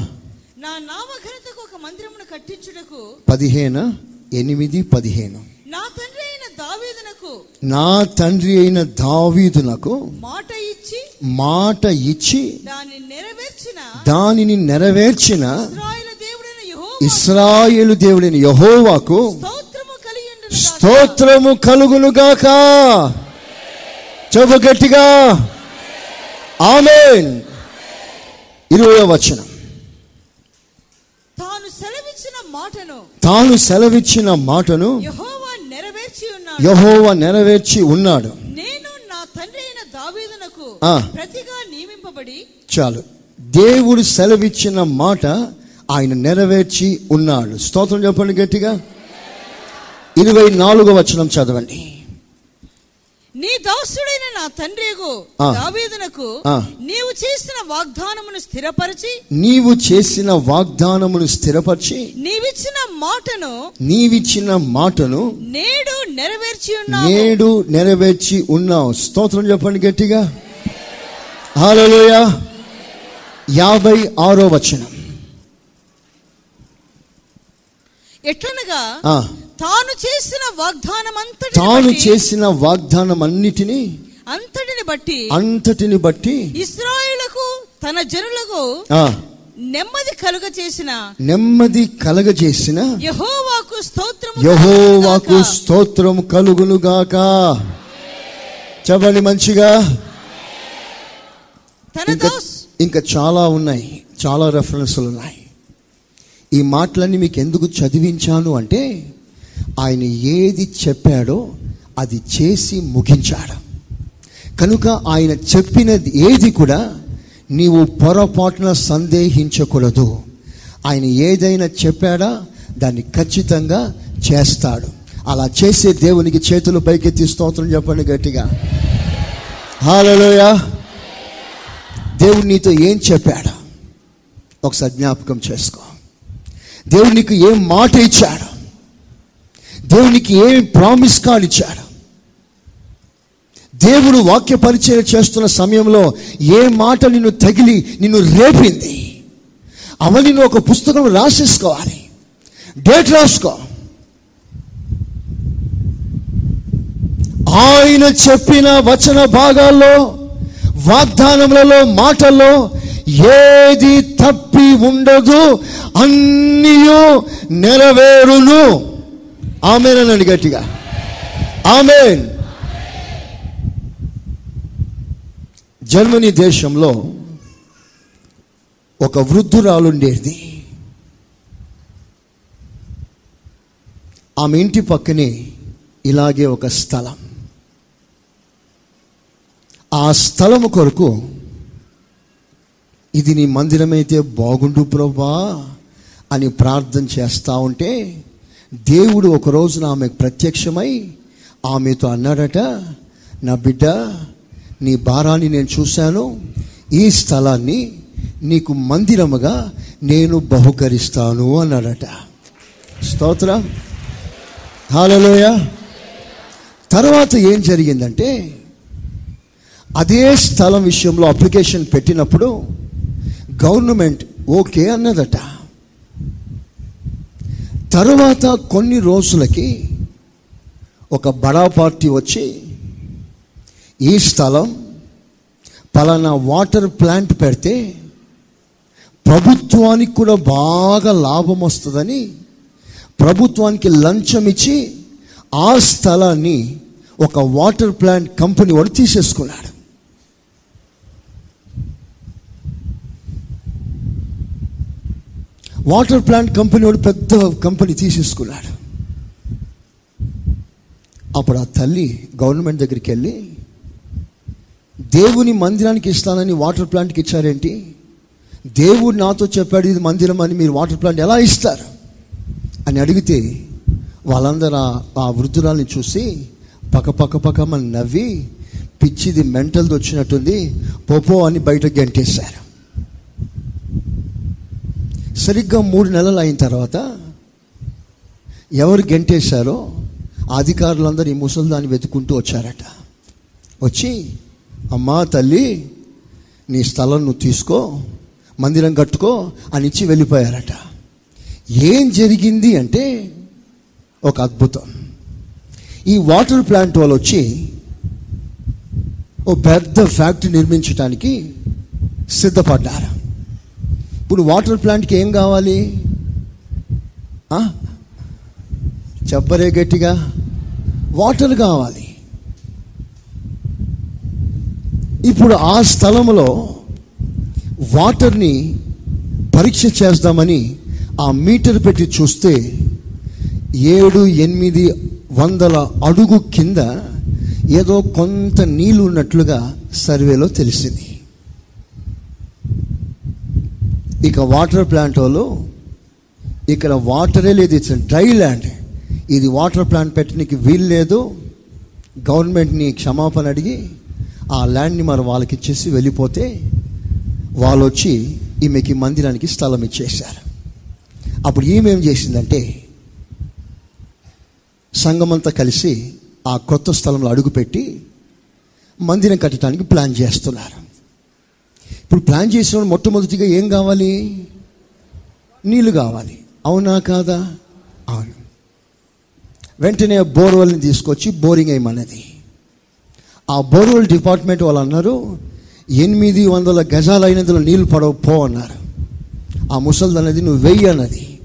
నా నామ ఘనతకు ఒక మందిరమును కట్టించుటకు పదిహేను ఎనిమిది పదిహేను. నా తండ్రి అయిన దావీదునకు నా తండ్రి అయిన దావీదునకు మాట ఇచ్చి మాట ఇచ్చి దాన్ని నెరవేర్చిన దానిని నెరవేర్చిన ఇస్రాయేల్ దేవుడైన యహోవాకు స్తోత్రము కలుగునుగాక. చెప్పు గట్టిగా. ఆమెన్. ఇరవై వచనం. తాను సెలవిచ్చిన మాటను తాను సెలవిచ్చిన మాటను యెహోవా నెరవేర్చి ఉన్నాడు. యహోవ నెరవేర్చి ఉన్నాడు. నేను నా తండ్రి అయిన దావీదునకు. ప్రతిగా నియమింపబడి చాలు. దేవుడు సెలవిచ్చిన మాట ఆయన నెరవేర్చి ఉన్నాడు. స్తోత్రం చెప్పండి గట్టిగా. ఇరవై నాలుగో వచనం చదవండి. నీ దాసుడైన నా తండ్రిగు. దావీదునకు. నీవు చేసిన వాగ్దానమును స్థిరపరిచి నీవు చేసిన వాగ్దానమును స్థిరపరిచి నీవిచ్చిన మాటను నీవిచ్చిన మాటను నేడు నెరవేర్చి ఉన్నావు. నేడు నెరవేర్చి ఉన్నావు. స్తోత్రం చెప్పండి గట్టిగా. హల్లెలూయ. యాభై ఆరో వచనం. ఎట్లనగా తాను చేసిన వాగ్దానం తాను అంతటి చేసిన వాగ్దానం అన్నిటినీ అంతటిని బట్టి అంతటిని బట్టి ఇస్రాయేలుకు తన జనులకు నెమ్మది కలుగ చేసిన నెమ్మది కలగజేసిన యహోవాకు స్తోత్రము యహోవాకు. స్తోత్రం కలుగునుగాక. చెప్పండి మంచిగా. తన ఇంకా చాలా ఉన్నాయి చాలా రెఫరెన్స్లు ఉన్నాయి. ఈ మాటలన్నీ మీకు ఎందుకు చదివించాను అంటే ఆయన ఏది చెప్పాడో అది చేసి ముగించాడు. కనుక ఆయన చెప్పినది ఏది కూడా నీవు పొరపాటున సందేహించకూడదు. ఆయన ఏదైనా చెప్పాడా దాన్ని ఖచ్చితంగా చేస్తాడు. అలా చేసే దేవునికి చేతులు పైకెత్తి స్తోత్రం చెప్పండి గట్టిగా. హాలలోయా దేవుడు నీతో ఏం చెప్పాడా? ఒకసారి జ్ఞాపకం చేసుకో. దేవుడు నీకు ఏం మాట ఇచ్చాడు? దేవునికి ఏం ప్రామిస్ కాల్ ఇచ్చాడు? దేవుడు వాక్య పరిచయం చేస్తున్న సమయంలో ఏ మాట నిన్ను తగిలి నిన్ను రేపింది? అవన్నీ నువ్వు ఒక పుస్తకం రాసేసుకోవాలి. డేట్ రాసుకో. ఆయన చెప్పిన వచన భాగాల్లో వాగ్దానములలో మాటల్లో ఏది తప్పి ఉండదు అన్నీయు నెరవేరును. ఆమెనండి గట్టిగా. ఆమెన్. జర్మనీ దేశంలో ఒక వృద్ధురాలుండేది. ఆమె ఇంటి పక్కనే ఇలాగే ఒక స్థలం. ఆ స్థలము కొరకు ఇది నీ మందిరమైతే బాగుండు ప్రభా అని ప్రార్థన చేస్తూ ఉంటే దేవుడు ఒక రోజున ఆమెకు ప్రత్యక్షమై ఆమెతో అన్నాడట నా బిడ్డ నీ భారాన్ని నేను చూశాను. ఈ స్థలాన్ని నీకు మందిరముగా నేను బహుకరిస్తాను అన్నాడట. స్తోత్ర. హాలలోయ తర్వాత ఏం జరిగిందంటే అదే స్థలం విషయంలో అప్లికేషన్ పెట్టినప్పుడు గవర్నమెంట్ ఓకే అన్నదట. తరువాత కొన్ని రోజులకి ఒక బడా పార్టీ వచ్చి ఈ స్థలం పలానా వాటర్ ప్లాంట్ పెడితే ప్రభుత్వానికి కూడా బాగా లాభం వస్తుందని ప్రభుత్వానికి లంచం ఇచ్చి ఆ స్థలాన్ని ఒక వాటర్ ప్లాంట్ కంపెనీ వాడు తీసేసుకున్నాడు. వాటర్ ప్లాంట్ కంపెనీ వాడు పెద్ద కంపెనీ తీసేసుకున్నాడు. అప్పుడు ఆ తల్లి గవర్నమెంట్ దగ్గరికి వెళ్ళి దేవుని మందిరానికి ఇస్తానని వాటర్ ప్లాంట్కి ఇచ్చారేంటి? దేవుడు నాతో చెప్పాడు ఇది మందిరం అని మీరు వాటర్ ప్లాంట్ ఎలా ఇస్తారు? అని అడిగితే వాళ్ళందరూ ఆ- వృద్ధురాల్ని చూసి పక్క పక్క పక్క మన నవ్వి పిచ్చిది మెంటల్ది వచ్చినట్టుంది పోపో అని బయట గెంటేశారు. సరిగ్గా మూడు నెలలు అయిన తర్వాత ఎవరు గెంటేశారో అధికారులందరూ ఈ ముసల్దాన్ని వెతుకుంటూ వచ్చారట. వచ్చి అమ్మా తల్లి నీ స్థలం నువ్వు తీసుకో మందిరం కట్టుకో అని ఇచ్చి వెళ్ళిపోయారట. ఏం జరిగింది అంటే ఒక అద్భుతం. ఈ వాటర్ ప్లాంట్ వాళ్ళు వచ్చి ఓ పెద్ద ఫ్యాక్టరీ నిర్మించడానికి సిద్ధపడ్డారు. ఇప్పుడు వాటర్ ప్లాంట్కి ఏం కావాలి? చెప్పరే గట్టిగా. వాటర్ కావాలి. ఇప్పుడు ఆ స్థలంలో వాటర్ని పరీక్ష చేద్దామని ఆ మీటర్ పెట్టి చూస్తే ఏడు ఎనిమిది వందల అడుగు కింద ఏదో కొంత నీళ్ళు ఉన్నట్లుగా సర్వేలో తెలిసింది. ఇక వాటర్ ప్లాంట్ వాళ్ళు ఇక్కడ వాటరే లేదు ఇట్స్ డ్రై ల్యాండ్. ఇది వాటర్ ప్లాంట్ పెట్టడానికి వీలు లేదు. గవర్నమెంట్ని క్షమాపణ అడిగి ఆ ల్యాండ్ని మరి వాళ్ళకి ఇచ్చేసి వెళ్ళిపోతే వాళ్ళు వచ్చి ఈమెకి మందిరానికి స్థలం ఇచ్చేశారు. అప్పుడు ఈమె ఏం చేసిందంటే సంఘమంతా కలిసి ఆ కొత్త స్థలంలో అడుగుపెట్టి మందిరం కట్టడానికి ప్లాన్ చేస్తున్నారు. ఇప్పుడు ప్లాన్ చేసిన మొట్టమొదటిగా ఏం కావాలి? నీళ్ళు కావాలి. అవునా కాదా? అవును. వెంటనే బోర్వెల్ని తీసుకొచ్చి బోరింగ్ వేయమన్నది. ఆ బోర్వెల్ డిపార్ట్మెంట్ వాళ్ళు అన్నారు ఎనిమిది వందల గజాలు అయినందులో నీళ్ళు పడవ పో అన్నారు. ఆ ముసల్ది అనేది నువ్వు వెయ్యి అన్నది.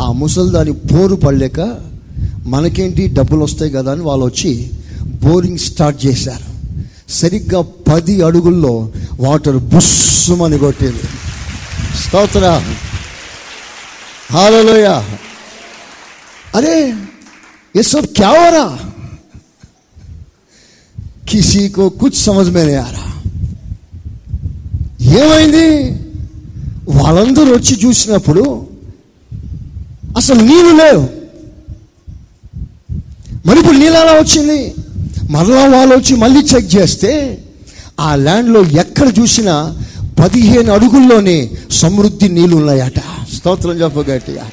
ఆ ముసల్దాని పోరు పడలేక మనకేంటి డబ్బులు వస్తాయి కదా అని వాళ్ళు వచ్చి బోరింగ్ స్టార్ట్ చేశారు. సరిగ్గా పది అడుగుల్లో వాటర్ బుస్సుమని కొట్టింది స్తోత్ర हालेलुया अरे ये सब क्या हो रहा किसी को कुछ समझ में नहीं आ रहा ఏమైంది వాళ్ళందరూ వచ్చి చూసినప్పుడు అసలు నీళ్ళు లేవు మరి ఇప్పుడు నీళ్ళు ఎలా వచ్చింది మరలా వాళ్ళు వచ్చి మళ్ళీ చెక్ చేస్తే ఆ ల్యాండ్లో ఎక్కడ చూసినా పదిహేను అడుగుల్లోనే సమృద్ధి నీళ్ళు ఉన్నాయట. స్తోత్రం చెప్ప గట్టిగా.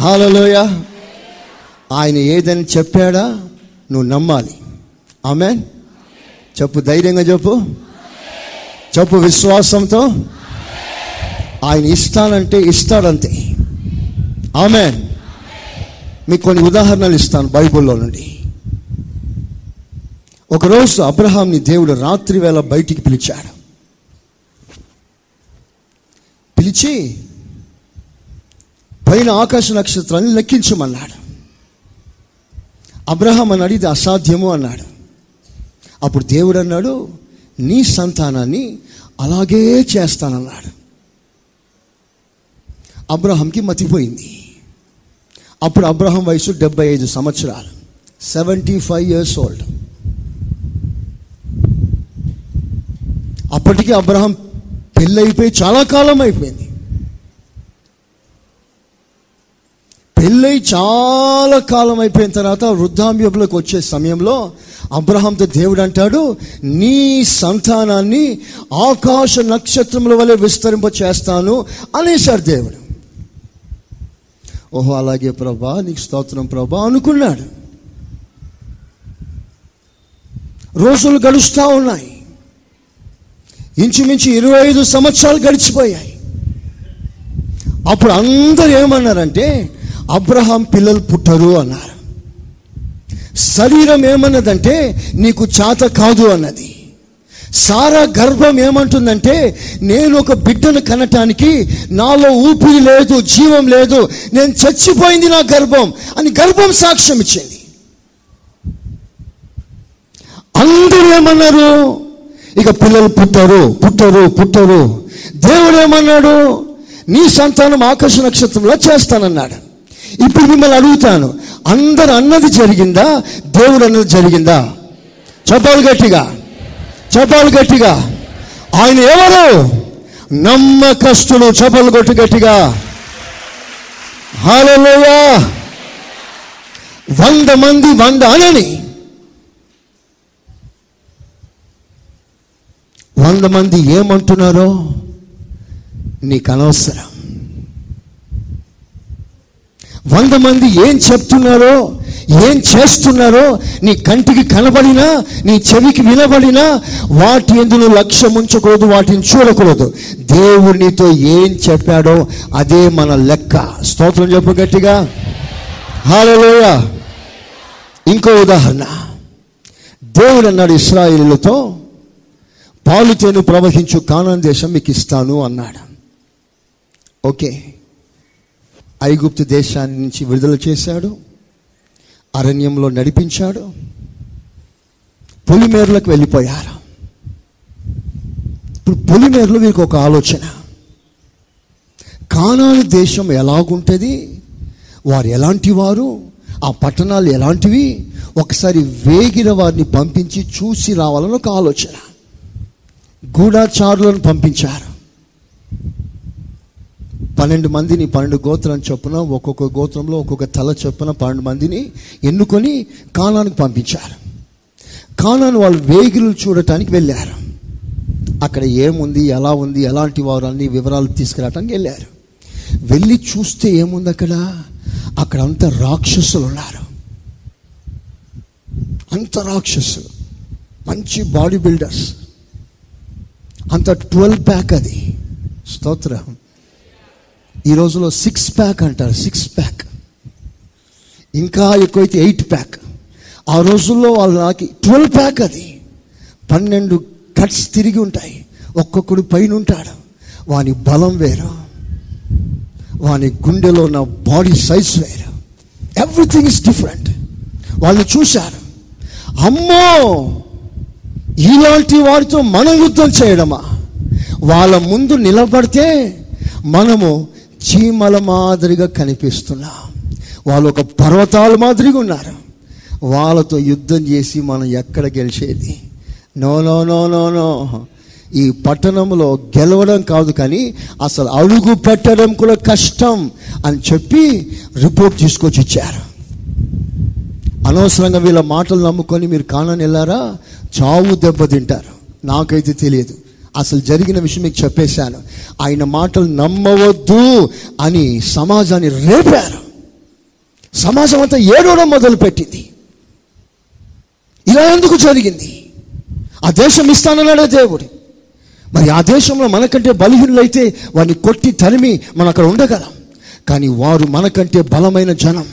హాలలోయ ఆయన ఏదని చెప్పాడా? నువ్వు నమ్మాలి. ఆమె చెప్పు ధైర్యంగా చెప్పు. చెప్పు విశ్వాసంతో. ఆయన ఇస్తానంటే ఇస్తాడంతే. ఆమె మీకు కొన్ని ఉదాహరణలు ఇస్తాను బైబిల్లో నుండి. ఒకరోజు అబ్రహాంని దేవుడు రాత్రి వేళ బయటికి పిలిచాడు. పిలిచి పైన ఆకాశ నక్షత్రాన్ని లెక్కించమన్నాడు. అబ్రహాం అన్నాడు ఇది అసాధ్యము అన్నాడు. అప్పుడు దేవుడు అన్నాడు నీ సంతానాన్ని అలాగే చేస్తానన్నాడు. అబ్రహాంకి మతిపోయింది. అప్పుడు అబ్రహం వయసు డెబ్బై ఐదు సంవత్సరాలు. Seventy five years old. అప్పటికి అబ్రహం పెళ్ళైపోయి చాలా కాలం అయిపోయింది. పెళ్ళై చాలా కాలం అయిపోయిన తర్వాత వృద్ధాంబ్యంలోకి వచ్చే సమయంలో అబ్రహాంతో దేవుడు అంటాడు నీ సంతానాన్ని ఆకాశ నక్షత్రముల వలె విస్తరింప చేస్తాను అనేశాడు దేవుడు. ఓహో అలాగే ప్రభా నీకు స్తోత్రం ప్రభా అనుకున్నాడు. రోజులు గడుస్తూ ఉన్నాయి. ఇంచుమించు ఇరవై ఐదు సంవత్సరాలు గడిచిపోయాయి. అప్పుడు అందరు ఏమన్నారంటే అబ్రహాం పిల్లలు పుట్టరు అన్నారు. శరీరం ఏమన్నదంటే నీకు చేత కాదు అన్నది. సారా గర్భం ఏమంటుందంటే నేను ఒక బిడ్డను కనటానికి నాలో ఊపిరి లేదు జీవం లేదు నేను చచ్చిపోయింది నా గర్భం అని గర్భం సాక్ష్యం ఇచ్చింది. అందరూ ఏమన్నారు? ఇక పిల్లలు పుట్టరు పుట్టరు పుట్టరు. దేవుడు ఏమన్నాడు? నీ సంతానం ఆకాశ నక్షత్రంలో చేస్తానన్నాడు. ఇప్పుడు మిమ్మల్ని అడుగుతాను అందరు అన్నది జరిగిందా? దేవుడు అన్నది జరిగిందా? చెప్పాలి గట్టిగా. చెప్పాలి గట్టిగా. ఆయన ఎవరు? నమ్మకస్తుడు చెప్పలు కొట్టు గట్టిగా. హాలలోయా వంద మంది వంద అనని వంద మంది ఏమంటున్నారో నీకు అనవసరం. వంద మంది ఏం చెప్తున్నారో ఏం చేస్తున్నారో నీ కంటికి కనబడినా నీ చెవికి వినబడినా వాటి ఎందులో లక్ష్యం ఉంచకూడదు వాటిని చూడకూడదు. దేవుడు నీతో ఏం చెప్పాడో అదే మన లెక్క. స్తోత్రం చెప్పు గట్టిగా. హాలలోయ ఇంకో ఉదాహరణ. దేవుడు అన్నాడు ఇస్రాయిలతో పాలు తేను ప్రవహించు కానాన్ దేశం మీకు ఇస్తాను అన్నాడు. ఓకే. ఐగుప్తు దేశాన్ని నుంచి విడుదల చేశాడు. అరణ్యంలో నడిపించాడు. పులిమేరులకు వెళ్ళిపోయారు. ఇప్పుడు పొలిమేరులో వీరికి ఒక ఆలోచన. కానాను దేశం ఎలాగుంటుంది? వారు ఎలాంటి వారు? ఆ పట్టణాలు ఎలాంటివి? ఒకసారి వేగిన వారిని పంపించి చూసి రావాలని ఒక ఆలోచన. గూఢాచారులను పంపించారు. పన్నెండు మందిని పన్నెండు గోత్రం చొప్పున ఒక్కొక్క గోత్రంలో ఒక్కొక్క తల చొప్పున పన్నెండు మందిని ఎన్నుకొని కానానికి పంపించారు. కానాను వాళ్ళు వేగులు చూడటానికి వెళ్ళారు. అక్కడ ఏముంది ఎలా ఉంది ఎలాంటి వారు అన్ని వివరాలు తీసుకురావడానికి వెళ్ళారు. వెళ్ళి చూస్తే ఏముంది అక్కడ? అక్కడ అంత రాక్షసులు ఉన్నారు అంత రాక్షసులు. మంచి బాడీ బిల్డర్స్. అంత ట్వెల్వ్ ప్యాక్ అది. స్తోత్రం. ఈ రోజులో సిక్స్ ప్యాక్ అంటారు సిక్స్ ప్యాక్. ఇంకా ఎక్కువైతే ఎయిట్ ప్యాక్. ఆ రోజుల్లో వాళ్ళు నాకు ట్వెల్వ్ ప్యాక్ అది. పన్నెండు కట్స్ తిరిగి ఉంటాయి. ఒక్కొక్కడు పైన ఉంటాడు. వాని బలం వేరు. వాని గుండెలో ఉన్న బాడీ సైజ్ వేరు. ఎవ్రీథింగ్ ఇస్ డిఫరెంట్ వాళ్ళు చూశారు. అమ్మో! ఇలాంటి వారితో మనం యుద్ధం చేయడమా? వాళ్ళ ముందు నిలబడితే మనము చీమల మాదిరిగా కనిపిస్తున్నాం. వాళ్ళు ఒక పర్వతాల మాదిరిగా ఉన్నారు. వాళ్ళతో యుద్ధం చేసి మనం ఎక్కడ గెలిచేది? No no no no no. ఈ పట్టణంలో గెలవడం కాదు కానీ అసలు అడుగు పెట్టడం కూడా కష్టం అని చెప్పి రిపోర్ట్ తీసుకొచ్చి ఇచ్చారు. అనవసరంగా వీళ్ళ మాటలు నమ్ముకొని మీరు కానని వెళ్ళారా? చావు దెబ్బతింటారు నాకైతే తెలియదు. అసలు జరిగిన విషయం మీకు చెప్పేశాను. ఆయన మాటలు నమ్మవద్దు అని సమాజాన్ని రేపారు. సమాజం అంతా ఏడవడం మొదలుపెట్టింది. ఇలా ఎందుకు జరిగింది? ఆ దేశం ఇస్తానన్నాడే దేవుడు? మరి ఆ దేశంలో మనకంటే బలహీనులైతే వారిని కొట్టి తరిమి మనం అక్కడ ఉండగలం. కానీ వారు మనకంటే బలమైన జనం.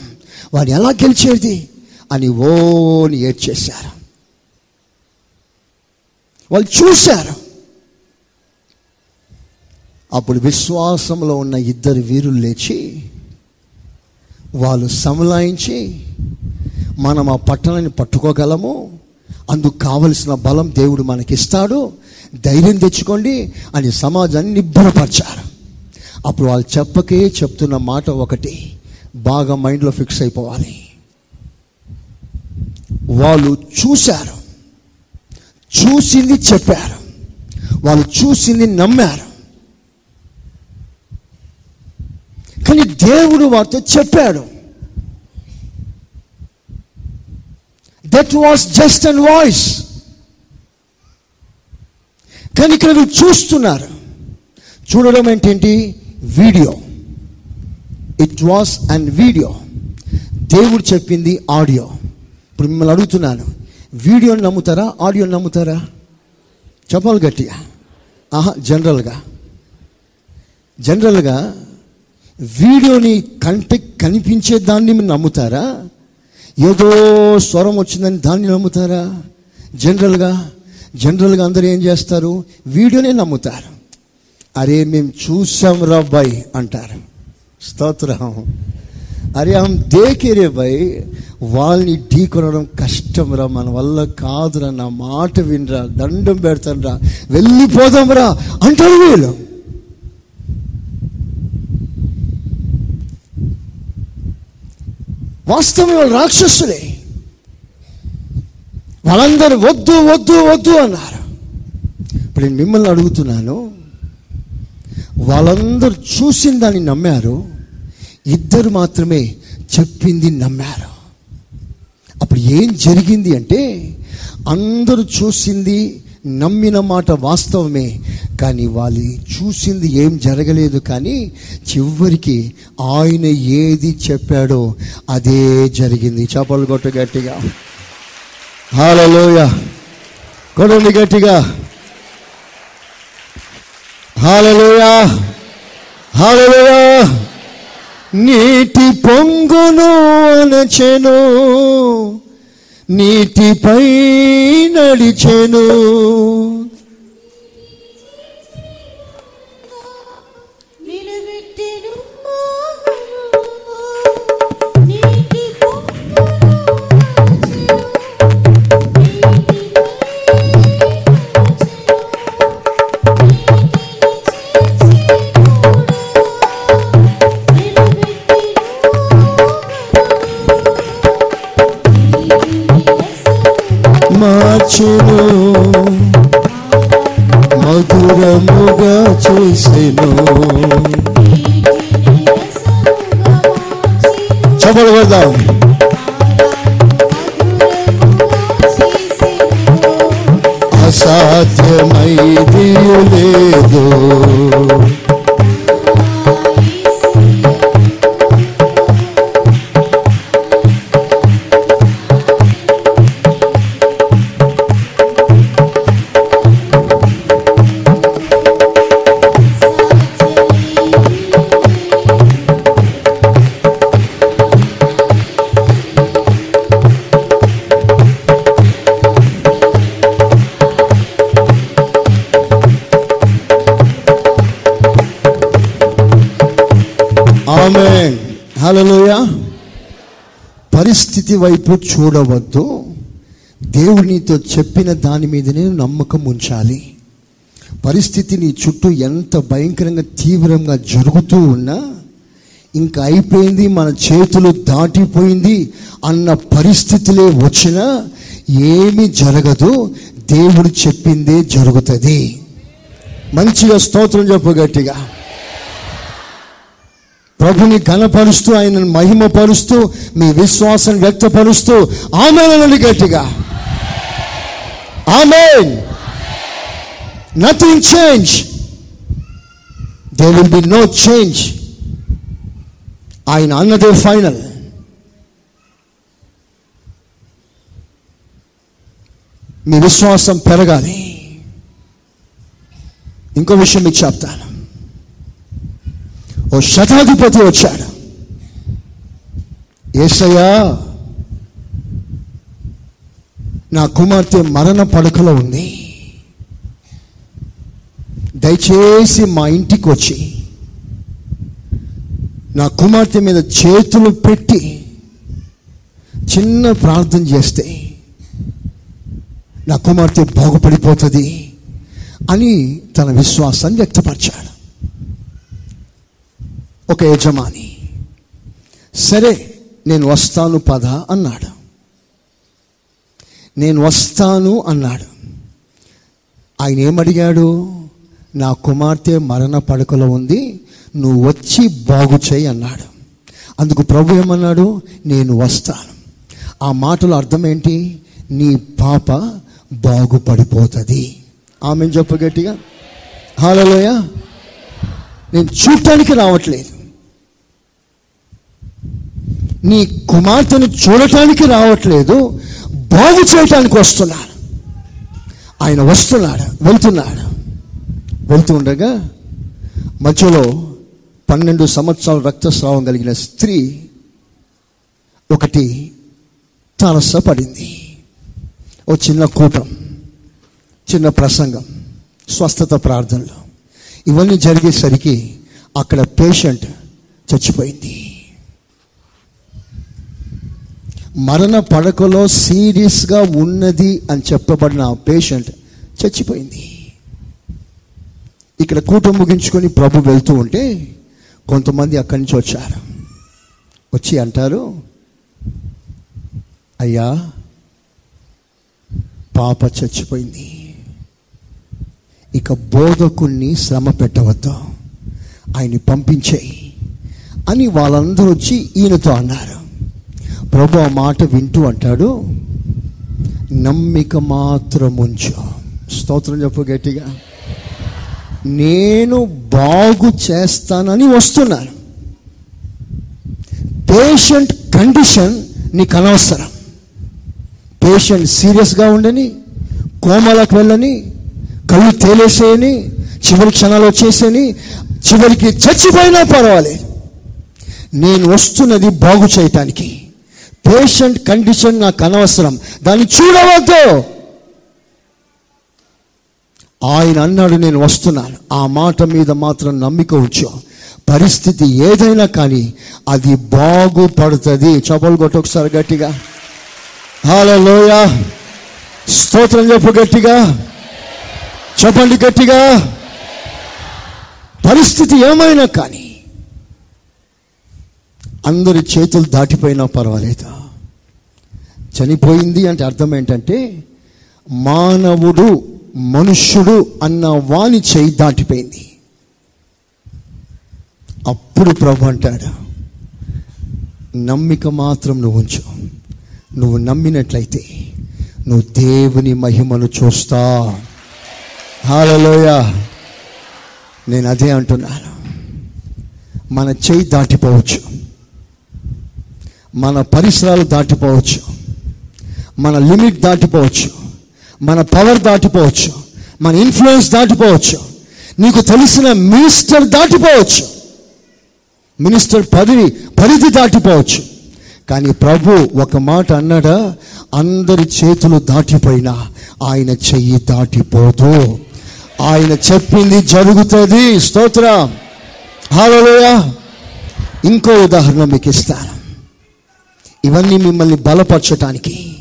వారిని ఎలా గెలిచేది? అని ఓని ఏడ్చేశారు. వాళ్ళు చూశారు. అప్పుడు విశ్వాసంలో ఉన్న ఇద్దరు వీరులు లేచి వాళ్ళు సమలాయించి మనం ఆ పట్టణాన్ని పట్టుకోగలము అందుకు కావలసిన బలం దేవుడు మనకిస్తాడు ధైర్యం తెచ్చుకోండి అని సమాజాన్ని నిబ్బరపరిచారు. అప్పుడు వాళ్ళు చెప్పకే చెప్తున్న మాట ఒకటి బాగా మైండ్లో ఫిక్స్ అయిపోవాలి. వాళ్ళు చూశారు. చూసింది చెప్పారు. వాళ్ళు చూసింది నమ్మారు. కానీ దేవుడు వారితో చెప్పాడు. That was just an voice కానీ ఇక్కడ వీళ్ళు చూస్తున్నారు. చూడడం ఏంటంటి video. It was and video దేవుడు చెప్పింది ఆడియో. ఇప్పుడు మిమ్మల్ని అడుగుతున్నాను. వీడియోని నమ్ముతారా ఆడియోని నమ్ముతారా? చెప్పాలి గట్టిగా. ఆహా జనరల్గా. జనరల్గా వీడియోని కంటికి కనిపించే దాన్ని మీరు నమ్ముతారా? ఏదో స్వరం వచ్చిందని దాన్ని నమ్ముతారా? జనరల్గా జనరల్గా అందరూ ఏం చేస్తారు? వీడియోనే నమ్ముతారు. అరే మేము చూసాం రా బాయ్ అంటారు. స్తోత్రం. అరే హమ్ దేకేరే భయ్ వాళ్ళని ఢీకొనడం కొనడం మన వల్ల కాదురా నా మాట వినరా దండం పెడతాను వెళ్ళిపోదాంరా అంటారు వీళ్ళు. వాస్తవం వాళ్ళు రాక్షసులే. వాళ్ళందరూ వద్దు వద్దు వద్దు అన్నారు. ఇప్పుడు నేను మిమ్మల్ని అడుగుతున్నాను వాళ్ళందరూ చూసిన దాన్ని నమ్మారు ఇద్దరు మాత్రమే చెప్పింది నమ్మారు. అప్పుడు ఏం జరిగింది అంటే అందరూ చూసింది నమ్మిన మాట వాస్తవమే కానీ వాళ్ళు చూసింది ఏం జరగలేదు కానీ చివరికి ఆయన ఏది చెప్పాడో అదే జరిగింది. చేపలు కొట్టు గట్టిగా. హాలలోయ. కొడండి గట్టిగా. హాలలోయ. హాలలోయ. నీటి పొంగును అనచెను నీటిపై నడిచెను. చేసెను చపలు కొడదాం అసాధ్యమైది లేదు పరిస్థితి వైపు చూడవద్దు. దేవుడు నీతో చెప్పిన దాని మీదనే నమ్మకం ఉంచాలి. పరిస్థితి నీ చుట్టూ ఎంత భయంకరంగా తీవ్రంగా జరుగుతూ ఉన్నా ఇంకా అయిపోయింది మన చేతులు దాటిపోయింది అన్న పరిస్థితులే వచ్చినా ఏమి జరగదు. దేవుడు చెప్పిందే జరుగుతుంది. మంచిగా స్తోత్రం చెప్పు గట్టిగా. ప్రభుని ఘనపరుస్తూ ఆయనను మహిమపరుస్తూ మీ విశ్వాసం వ్యక్తపరుస్తూ ఆమె గట్టిగా. Amen. Nothing change they will be no change ఆయన అన్నదే ఫైనల్ మీ విశ్వాసం పెరగాలి. ఇంకో విషయం మీకు చెప్తాను. ఓ శతాధిపతి వచ్చాడు. ఏసయ్యా నా కుమార్తె మరణ పడకలో ఉంది. దయచేసి మా ఇంటికి వచ్చి నా కుమార్తె మీద చేతులు పెట్టి చిన్న ప్రార్థన చేస్తే నా కుమార్తె బాగుపడిపోతుంది అని తన విశ్వాసాన్ని వ్యక్తపరిచాడు. ఒక యజమాని. సరే నేను వస్తాను పద అన్నాడు. నేను వస్తాను అన్నాడు. ఆయన ఏమడిగాడు? నా కుమార్తె మరణ పడకలో ఉంది నువ్వు వచ్చి బాగు చేయి అన్నాడు. అందుకు ప్రభు ఏమన్నాడు? నేను వస్తాను. ఆ మాటలు అర్థం ఏంటి నీ పాప బాగుపడిపోతుంది. ఆమె చెప్పు గట్టిగా. హాలలోయ. నేను చూడటానికి రావట్లేదు. నీ కుమార్తెను చూడటానికి రావట్లేదు బాగు చేయటానికి వస్తున్నాడు. ఆయన వస్తున్నాడు వెళ్తున్నాడు. వెళ్తూ ఉండగా మధ్యలో పన్నెండు సంవత్సరాల రక్తస్రావం కలిగిన స్త్రీ ఒకటి తారసపడింది. ఓ చిన్న కూటం చిన్న ప్రసంగం స్వస్థత ప్రార్థనలు. ఇవన్నీ జరిగేసరికి అక్కడ పేషెంట్ చచ్చిపోయింది. మరణ పడకలో సీరియస్గా ఉన్నది అని చెప్పబడిన పేషెంట్ చచ్చిపోయింది. ఇక్కడ కూటం ముగించుకొని ప్రభు వెళ్తూ ఉంటే కొంతమంది అక్కడి నుంచి వచ్చారు. వచ్చి అంటారు అయ్యా పాప చచ్చిపోయింది. ఇక బోధకుణ్ణి శ్రమ పెట్టవద్దు. ఆయన్ని పంపించేయి. అని వాళ్ళందరూ వచ్చి ఈయనతో అన్నారు. ప్రభు ఆ మాట వింటూ అంటాడు నమ్మిక మాత్రం ఉంచు స్తోత్రం చెప్పు గట్టిగా. నేను బాగు చేస్తానని వస్తున్నాను. పేషెంట్ కండిషన్ నీకు అనవసరం. పేషెంట్ సీరియస్గా ఉండని కోమలకు వెళ్ళని కళ్ళు తేలేసేయని చివరి క్షణాలు వచ్చేసేని చివరికి చచ్చిపోయినా పర్వాలేదు. నేను వస్తున్నది బాగు చేయటానికి. పేషెంట్ కండిషన్ నాకు అనవసరం. దాన్ని చూడవద్దు. ఆయన అన్నాడు నేను వస్తున్నాను. ఆ మాట మీద మాత్రం నమ్మిక ఉంచు. పరిస్థితి ఏదైనా కానీ అది బాగుపడుతుంది. చపలు కొట్టు ఒకసారి గట్టిగా. హాలలోయ స్తోత్రం చెప్పు గట్టిగా. చెప్పండి గట్టిగా. పరిస్థితి ఏమైనా కానీ అందరి చేతులు దాటిపోయినా పర్వాలేదు? చనిపోయింది అంటే అర్థం ఏంటంటే మానవుడు మనుష్యుడు అన్న వాని చేయి దాటిపోయింది. అప్పుడు ప్రభు అంటాడు నమ్మిక మాత్రం నువ్వు ఉంచు. నువ్వు నమ్మినట్లయితే నువ్వు దేవుని మహిమను చూస్తా. హాలలోయ నేను అదే అంటున్నాను. మన చేయి దాటిపోవచ్చు. మన పరిసరాలు దాటిపోవచ్చు. మన లిమిట్ దాటిపోవచ్చు. మన పవర్ దాటిపోవచ్చు. మన ఇన్ఫ్లుయెన్స్ దాటిపోవచ్చు. నీకు తెలిసిన మినిస్టర్ దాటిపోవచ్చు. మినిస్టర్ పదవి పరిధి దాటిపోవచ్చు. కానీ ప్రభు ఒక మాట అన్నాడా? అందరి చేతులు దాటిపోయినా ఆయన చెయ్యి దాటిపోదు. ఆయన చెప్పింది జరుగుతుంది. స్తోత్ర. హాలోయ ఇంకో ఉదాహరణ మీకు ఇస్తాను. ఇవన్నీ మిమ్మల్ని బలపరచటానికి.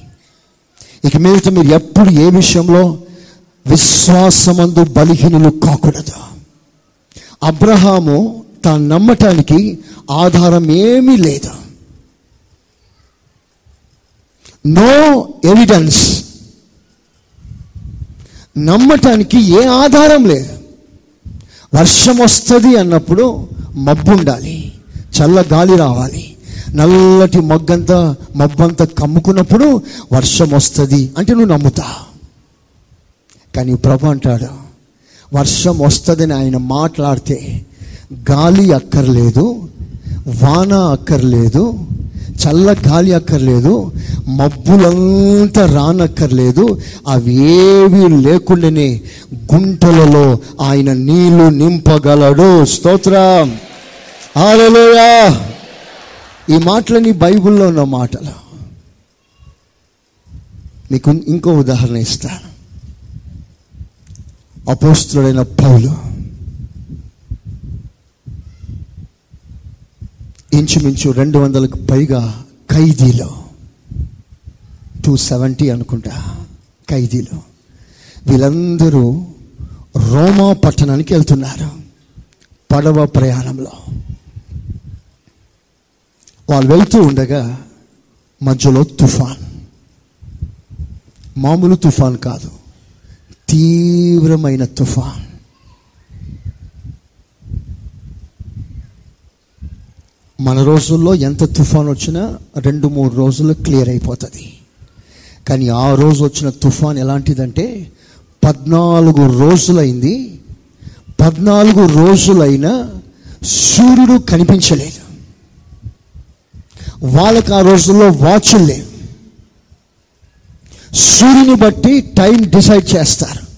ఇక మీదట మీరు ఎప్పుడు ఏ విషయంలో విశ్వాసమందు బలహీనులు కాకూడదు. అబ్రహాము తాను నమ్మటానికి ఆధారం ఏమీ లేదు. నో ఎవిడెన్స్ నమ్మటానికి ఏ ఆధారం లేదు. వర్షం వస్తుంది అన్నప్పుడు మబ్బు ఉండాలి చల్ల గాలి రావాలి. నల్లటి మగ్గంతా మబ్బంతా కమ్ముకున్నప్పుడు వర్షం వస్తుంది అంటే నువ్వు నమ్ముతా. కానీ ప్రభు అంటాడు వర్షం వస్తుందని ఆయన మాట్లాడితే గాలి అక్కర్లేదు వాన అక్కర్లేదు చల్ల గాలి అక్కర్లేదు మబ్బులంతా రానక్కర్లేదు అవి ఏవి లేకుండానే గుంటలలో ఆయన నీళ్ళు నింపగలడు. స్తోత్రం. ఆలలోయా ఈ మాటలని బైబిల్లో ఉన్న మాటలు. మీకు ఇంకో ఉదాహరణ ఇస్తాను. అపోస్తుడైన పౌలు ఇంచుమించు రెండు వందలకు పైగా ఖైదీలో టూ సెవెంటీ అనుకుంటా ఖైదీలు. వీళ్ళందరూ రోమా పట్టణానికి వెళ్తున్నారు పడవ ప్రయాణంలో. వాళ్ళు వెళ్తూ ఉండగా మధ్యలో తుఫాన్. మామూలు తుఫాన్ కాదు. తీవ్రమైన తుఫాన్. మన రోజుల్లో ఎంత తుఫాన్ వచ్చినా రెండు మూడు రోజుల్లో క్లియర్ అయిపోతుంది. కానీ ఆ రోజు వచ్చిన తుఫాన్ ఎలాంటిదంటే పద్నాలుగు రోజులైంది. పద్నాలుగు రోజులైనా సూర్యుడు కనిపించలేదు. వాళ్ళకి ఆ రోజుల్లో వాచ్లు లేవు. సూర్యుని బట్టి టైం డిసైడ్ చేస్తారు.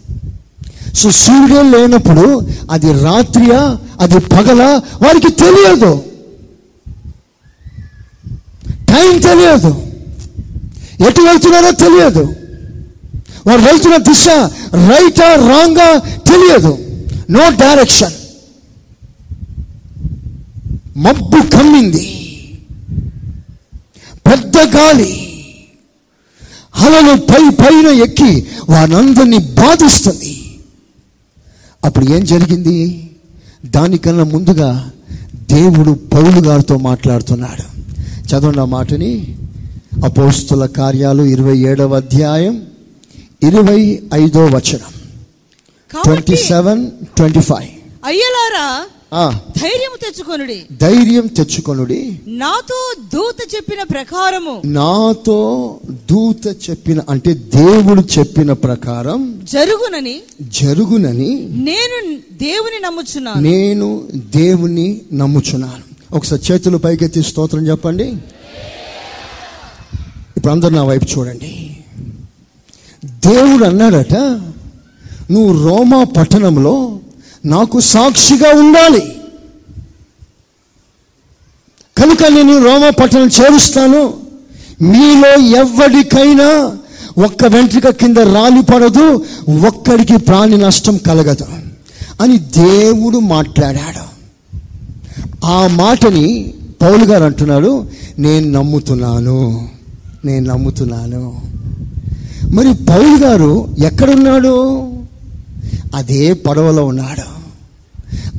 సో సూర్యుడే లేనప్పుడు అది రాత్రియా అది పగల వారికి తెలియదు. టైం తెలియదు. ఎటు వెళ్తున్నారో తెలియదు. వారు వెళ్తున్న దిశ రైటా రాంగా తెలియదు. నో డైరెక్షన్ మబ్బు కమ్మింది. పెద్ద గాలి. అలలు పై పైన ఎక్కి వారందరినీ బాధిస్తుంది. అప్పుడు ఏం జరిగింది? దానికన్నా ముందుగా దేవుడు పౌలు గారితో మాట్లాడుతున్నాడు. చదవండి ఆ మాటని. అపోస్తుల కార్యాలు ఇరవై ఏడవ అధ్యాయం ఇరవై ఐదో వచనం. Twenty seven twenty five. అయ్యలారా ధైర్యం తెచ్చుకొనుడి. ధైర్యం తెచ్చుకొనుడి. నాతో దూత చెప్పిన ప్రకారము. నాతో దూత చెప్పిన అంటే దేవుడు చెప్పిన ప్రకారం జరుగునని జరుగునని నేను దేవుని నమ్ముచున్నాను. నేను దేవుని నమ్ముచున్నాను. ఒకసారి చేతులు పైకెత్తి స్తోత్రం చెప్పండి. ఇప్పుడు అందరు నా వైపు చూడండి. దేవుడు అన్నాడట నువ్వు రోమా పట్టణంలో నాకు సాక్షిగా ఉండాలి. కనుక నేను రోమా పట్టణం చేరుస్తాను. మీలో ఎవరికైనా ఒక్క వెంట్రిక కింద రాలిపడదు ఒక్కడికి ప్రాణి నష్టం కలగదు అని దేవుడు మాట్లాడాడు. ఆ మాటని పౌలు గారు అంటున్నాడు నేను నమ్ముతున్నాను నేను నమ్ముతున్నాను. మరి పౌలు గారు ఎక్కడున్నాడు? అదే పడవలో ఉన్నాడు.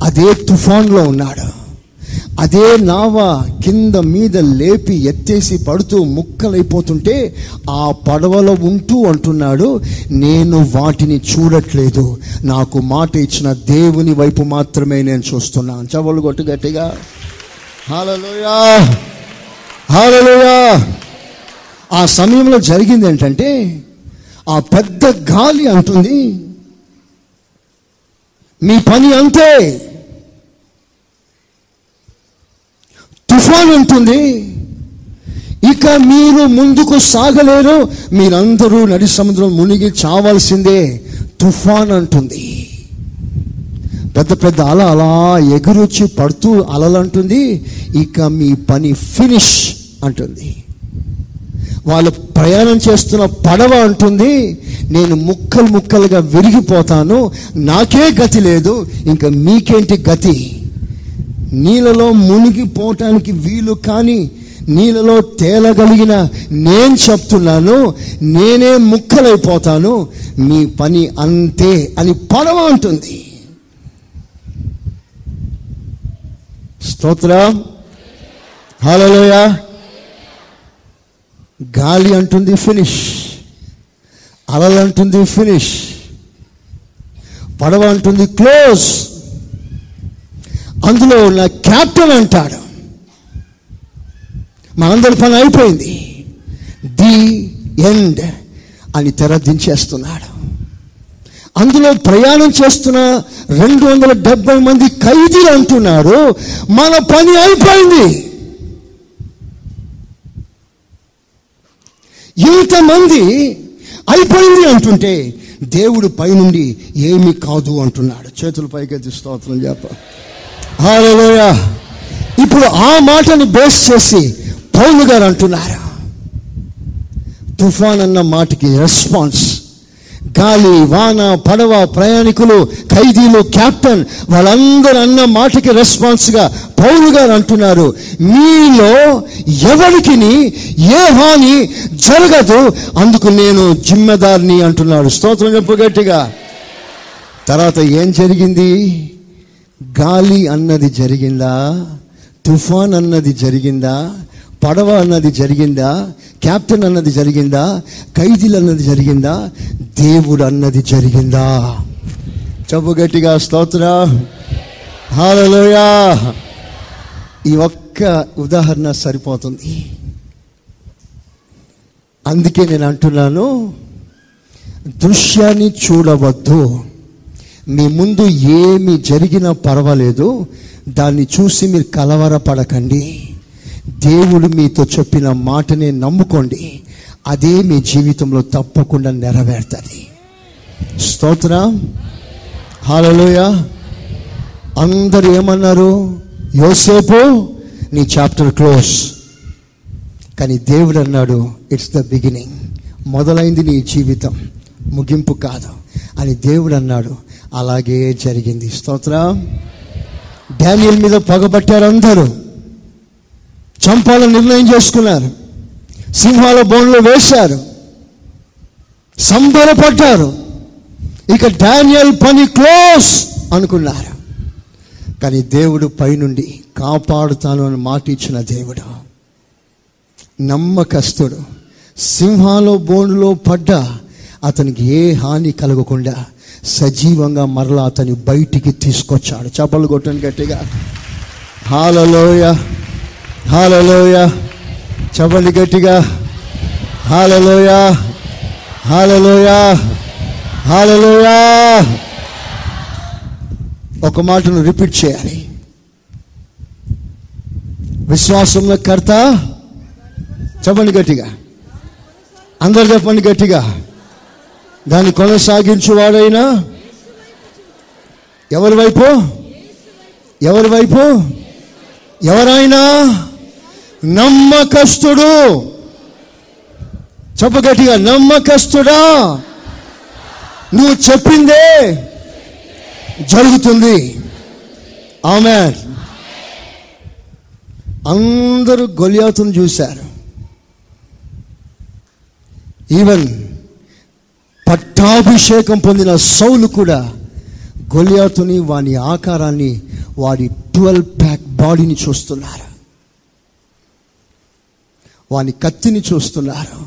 అదే తుఫాన్లో ఉన్నాడు. అదే నావ కింద మీద లేపి ఎత్తేసి పడుతూ ముక్కలైపోతుంటే ఆ పడవలో ఉంటూ అంటున్నాడు నేను వాటిని చూడట్లేదు. నాకు మాట ఇచ్చిన దేవుని వైపు మాత్రమే నేను చూస్తున్నాను. చవలు కొట్టు గట్టిగా. హాలలోయా హాలలోయా ఆ సమయంలో జరిగింది ఏంటంటే ఆ పెద్ద గాలి అంటుంది మీ పని అంతే. తుఫాన్ ఉంటుంది. ఇక మీరు ముందుకు సాగలేరు. మీరందరూ నడి సముద్రం మునిగి చావాల్సిందే. తుఫాన్ అంటుంది. పెద్ద పెద్ద అల అలా ఎగురొచ్చి పడుతూ అలలు అంటుంది ఇక మీ పని ఫినిష్ అంటుంది. వాళ్ళు ప్రయాణం చేస్తున్న పడవ అంటుంది నేను ముక్కలు ముక్కలుగా విరిగిపోతాను నాకే గతి లేదు ఇంకా మీకేంటి గతి? నీళ్ళలో మునిగిపోవటానికి వీలు కానీ నీళ్ళలో తేలగలిగిన నేను చెప్తున్నాను నేనే ముక్కలైపోతాను మీ పని అంతే అని పడవ అంటుంది. స్తోత్ర. హలోయా గాలి అంటుంది ఫినిష్. అలలు అంటుంది ఫినిష్. పడవ అంటుంది క్లోజ్. అందులో ఉన్న క్యాప్టెన్ అంటాడు. మనందరి పని అయిపోయింది. ది ఎండ్ అని తెర దించేస్తున్నాడు అందులో ప్రయాణం చేస్తున్న రెండు వందల డెబ్బై మంది ఖైదీలు అంటున్నారు మన పని అయిపోయింది. ఇంతమంది అయిపోయింది అంటుంటే దేవుడు పైనుండి ఏమి కాదు అంటున్నాడు. చేతులు పైకెత్తి స్తోత్రం చెప్ప హల్లెలూయా ఇప్పుడు ఆ మాటని బేస్ చేసి పౌలు గారు అంటున్నారు? తుఫాన్ అన్న మాటకి రెస్పాన్స్ గాలి వాన పడవ ప్రయాణికులు ఖైదీలు కెప్టెన్ వాళ్ళందరూ అన్న మాటకి రెస్పాన్స్గా పౌరు గారు అంటున్నారు. మీలో ఎవరికి ఏ హాని జరగదు అందుకు నేను జిమ్మెదారిని అంటున్నాడు. స్తోత్రం చెప్పు గట్టిగా. తర్వాత ఏం జరిగింది? గాలి అన్నది జరిగిందా? తుఫాన్ అన్నది జరిగిందా? పడవ అన్నది జరిగిందా? క్యాప్టెన్ అన్నది జరిగిందా? ఖైదీలు అన్నది జరిగిందా? దేవుడు అన్నది జరిగిందా? చెప్పు గట్టిగా స్తోత్ర. హాలలోయా ఈ ఒక్క ఉదాహరణ సరిపోతుంది. అందుకే నేను అంటున్నాను దృశ్యాన్ని చూడవద్దు. మీ ముందు ఏమి జరిగినా పర్వాలేదు. దాన్ని చూసి మీరు కలవరపడకండి. దేవుడు మీతో చెప్పిన మాటనే నమ్ముకోండి. అదే మీ జీవితంలో తప్పకుండా నెరవేరుతుంది. స్తోత్ర. హాలలోయ అందరూ ఏమన్నారు? యోసేపు నీ చాప్టర్ క్లోజ్. కానీ దేవుడు అన్నాడు ఇట్స్ ద బిగినింగ్ మొదలైంది నీ జీవితం. ముగింపు కాదు. అని దేవుడు అన్నాడు అలాగే జరిగింది. స్తోత్ర. డానియల్ మీద పగబట్టారు అందరూ. చంపాలని నిర్ణయం చేసుకున్నారు. సింహాల బోన్లో వేశారు. సంబరపడ్డారు ఇక డానియల్ పని క్లోజ్ అనుకున్నారు. కానీ దేవుడు పైనుండి కాపాడుతాను అని మాట ఇచ్చిన దేవుడు. నమ్మకస్తుడు. సింహాలో బోనులో పడ్డ అతనికి ఏ హాని కలగకుండా సజీవంగా మరలా అతని బయటికి తీసుకొచ్చాడు. చపలు కొట్టని గట్టిగా. హాలలోయ హాలలోయ. చెప్పండి గట్టిగా. హాలలోయ. హాలలోయ. హాలలోయ. ఒక మాటను రిపీట్ చేయాలి. విశ్వాసంలో కర్త. చెప్పండి గట్టిగా. అందరు చెప్పండి గట్టిగా. దాన్ని కొనసాగించువాడైనా? ఎవరి వైపు? ఎవరి వైపు? ఎవరైనా? నమ్మకస్తుడు. చెప్ప గట్టిగా నమ్మకస్తుడా? నువ్వు చెప్పిందే జరుగుతుంది. ఆమె అందరూ గొలియాతును చూశారు. ఈవెన్ పట్టాభిషేకం పొందిన సౌలు కూడా గొలియాతుని వాని ఆకారాన్ని వాడి ట్వెల్వ్ ప్యాక్ బాడీని చూస్తున్నారు. వాని కత్తిని చూస్తున్నారు.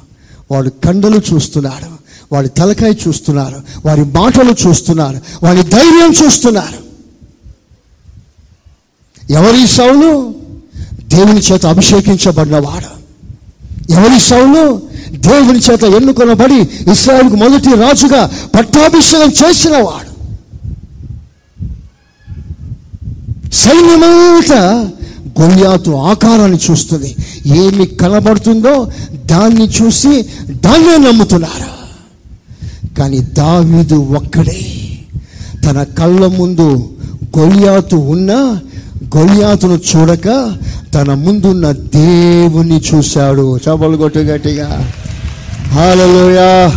వాడి కండలు చూస్తున్నారు. వాడి తలకాయ చూస్తున్నారు. వారి మాటలు చూస్తున్నారు. వాడి ధైర్యం చూస్తున్నారు. ఎవరి సౌలు? దేవుని చేత అభిషేకించబడినవాడు. ఎవరి సౌలు? దేవుని చేత ఎన్నుకొనబడి ఇస్రాయల్కు మొదటి రాజుగా పట్టాభిషేకం చేసినవాడు. సైన్యమంతా గొల్యాతు ఆకారాన్ని చూస్తుంది. ఏమి కనబడుతుందో దాన్ని చూసి దాన్నే నమ్ముతున్నారు? కానీ దావీదు ఒక్కడే. తన కళ్ళ ముందు గొలియాతు ఉన్న గొలియాతును చూడక తన ముందున్న దేవుని చూశాడు. చపలు కొట్టు గట్టిగా. హాలలోయ!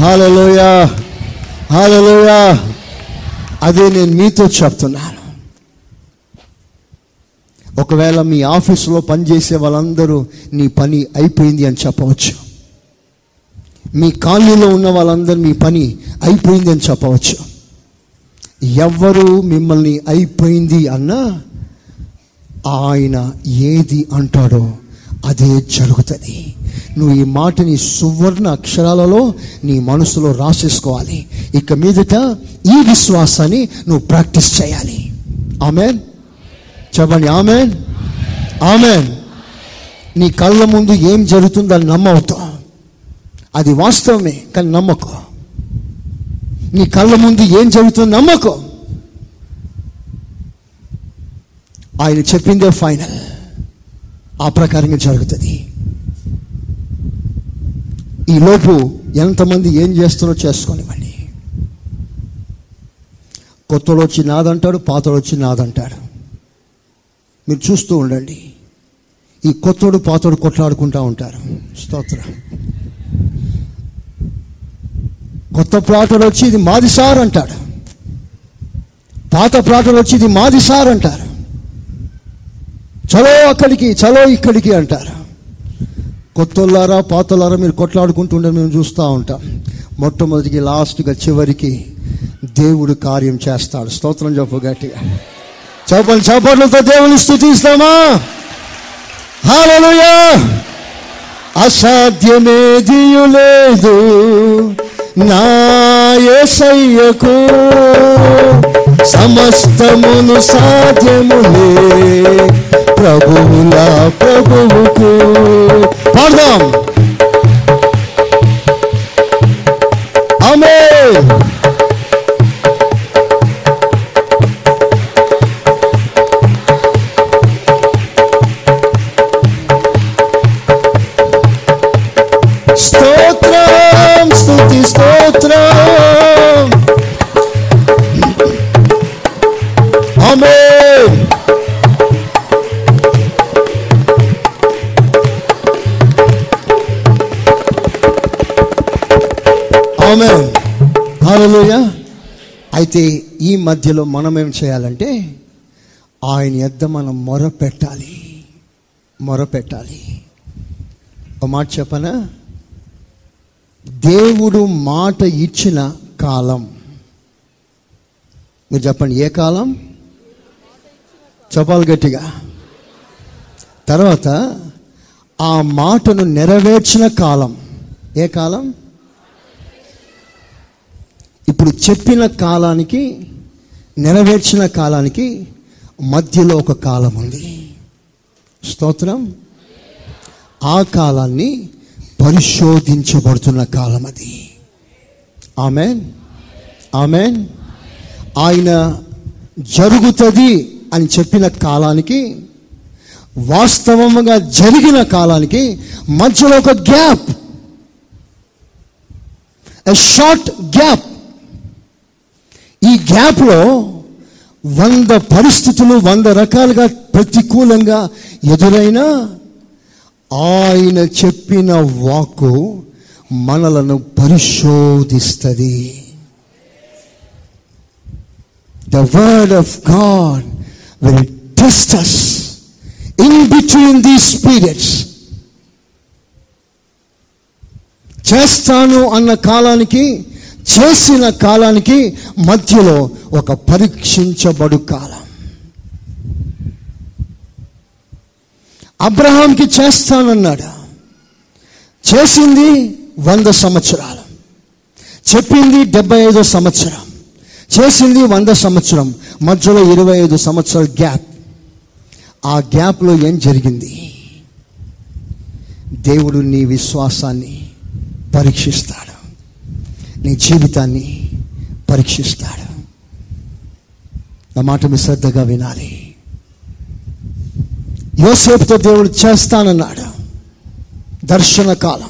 హాలలోయ! హాలలోయ! అదే నేను మీతో చెప్తున్నాను. ఒకవేళ మీ ఆఫీసులో పనిచేసే వాళ్ళందరూ నీ పని అయిపోయింది అని చెప్పవచ్చు. మీ కాలనీలో ఉన్న వాళ్ళందరూ మీ పని అయిపోయింది అని చెప్పవచ్చు. ఎవరు మిమ్మల్ని అయిపోయింది అన్నా ఆయన ఏది అంటాడో అదే జరుగుతుంది. నువ్వు ఈ మాటని సువర్ణ అక్షరాలలో నీ మనసులో రాసేసుకోవాలి. ఇక మీదట ఈ విశ్వాసాన్ని నువ్వు ప్రాక్టీస్ చేయాలి. ఆమెన్. చెప్పండి ఆమెన్? ఆమెన్. నీ కళ్ళ ముందు ఏం జరుగుతుందో అని నమ్మవుతా అది వాస్తవమే కానీ నమ్మకం. నీ కళ్ళ ముందు ఏం జరుగుతుందో నమ్మకం. ఆయన చెప్పిందే ఫైనల్. ఆ ప్రకారంగా జరుగుతుంది. ఈ లోపు ఎంతమంది ఏం చేస్తారో చేసుకోనివ్వండి కొత్తలో వచ్చి నాదంటాడు పాతడు వచ్చి నాదంటాడు. మీరు చూస్తూ ఉండండి. ఈ కొత్తోడు పాతోడు కొట్లాడుకుంటూ ఉంటారు. స్తోత్రం. కొత్త ప్లాటోడు వచ్చి ఇది మాది సార్ అంటాడు. పాత ప్లాటోడు వచ్చి ఇది మాది సార్ అంటారు. చలో అక్కడికి చలో ఇక్కడికి అంటారు. కొత్తోళ్ళారా పాతలారా మీరు కొట్లాడుకుంటుండే మేము చూస్తూ ఉంటాం. మొట్టమొదటికి లాస్ట్గా చివరికి దేవుడు కార్యం చేస్తాడు. స్తోత్రం చెప్పు గట్టిగా. చపలు చపట్లతో దేవుని స్థుతిస్తామా? హాలలుయా అసాధ్యమేదియు లేదు నా యేసయ్యకు సమస్తమును సాధ్యములే. ప్రభువుల ప్రభువుకు పాడదాం. ఆమేన్. మధ్యలో మనం ఏం చేయాలంటే ఆయన ఎద్ద మనం మొరపెట్టాలి. మొరపెట్టాలి. ఒక మాట చెప్పనా? దేవుడు మాట ఇచ్చిన కాలం. మీరు చెప్పండి ఏ కాలం? చెప్పాలి గట్టిగా. తర్వాత ఆ మాటను నెరవేర్చిన కాలం. ఏ కాలం? ఇప్పుడు చెప్పిన కాలానికి నెరవేర్చిన కాలానికి మధ్యలో ఒక కాలం ఉంది. స్తోత్రం? ఆ కాలాన్ని పరిశోధించబడుతున్న కాలం అది. ఆమెన్? ఆమెన్? ఆయన జరుగుతుంది అని చెప్పిన కాలానికి వాస్తవంగా జరిగిన కాలానికి మధ్యలో ఒక గ్యాప్. ఎ షార్ట్ గ్యాప్ ఈ గ్యాప్లో వంద పరిస్థితులు వంద రకాలుగా ప్రతికూలంగా ఎదురైనా ఆయన చెప్పిన వాక్కు మనలను పరిశోధిస్తుంది. The word of God will test us in between these periods చేస్తాను అన్న కాలానికి చేసిన కాలానికి మధ్యలో ఒక పరీక్షించబడు కాలం. అబ్రహాంకి చేస్తానన్నాడు? చేసింది వంద సంవత్సరాలు. చెప్పింది డెబ్బై ఐదో సంవత్సరం. చేసింది వంద సంవత్సరం. మధ్యలో ఇరవై ఐదు సంవత్సరాల గ్యాప్. ఆ గ్యాప్లో ఏం జరిగింది? దేవుడు నీ విశ్వాసాన్ని పరీక్షిస్తాడు. నీ జీవితాన్ని పరీక్షిస్తాడు. నా మాట శ్రద్ధగా వినాలి. యోసేపుతో దేవుడు చేస్తానన్నాడు. దర్శన కాలం.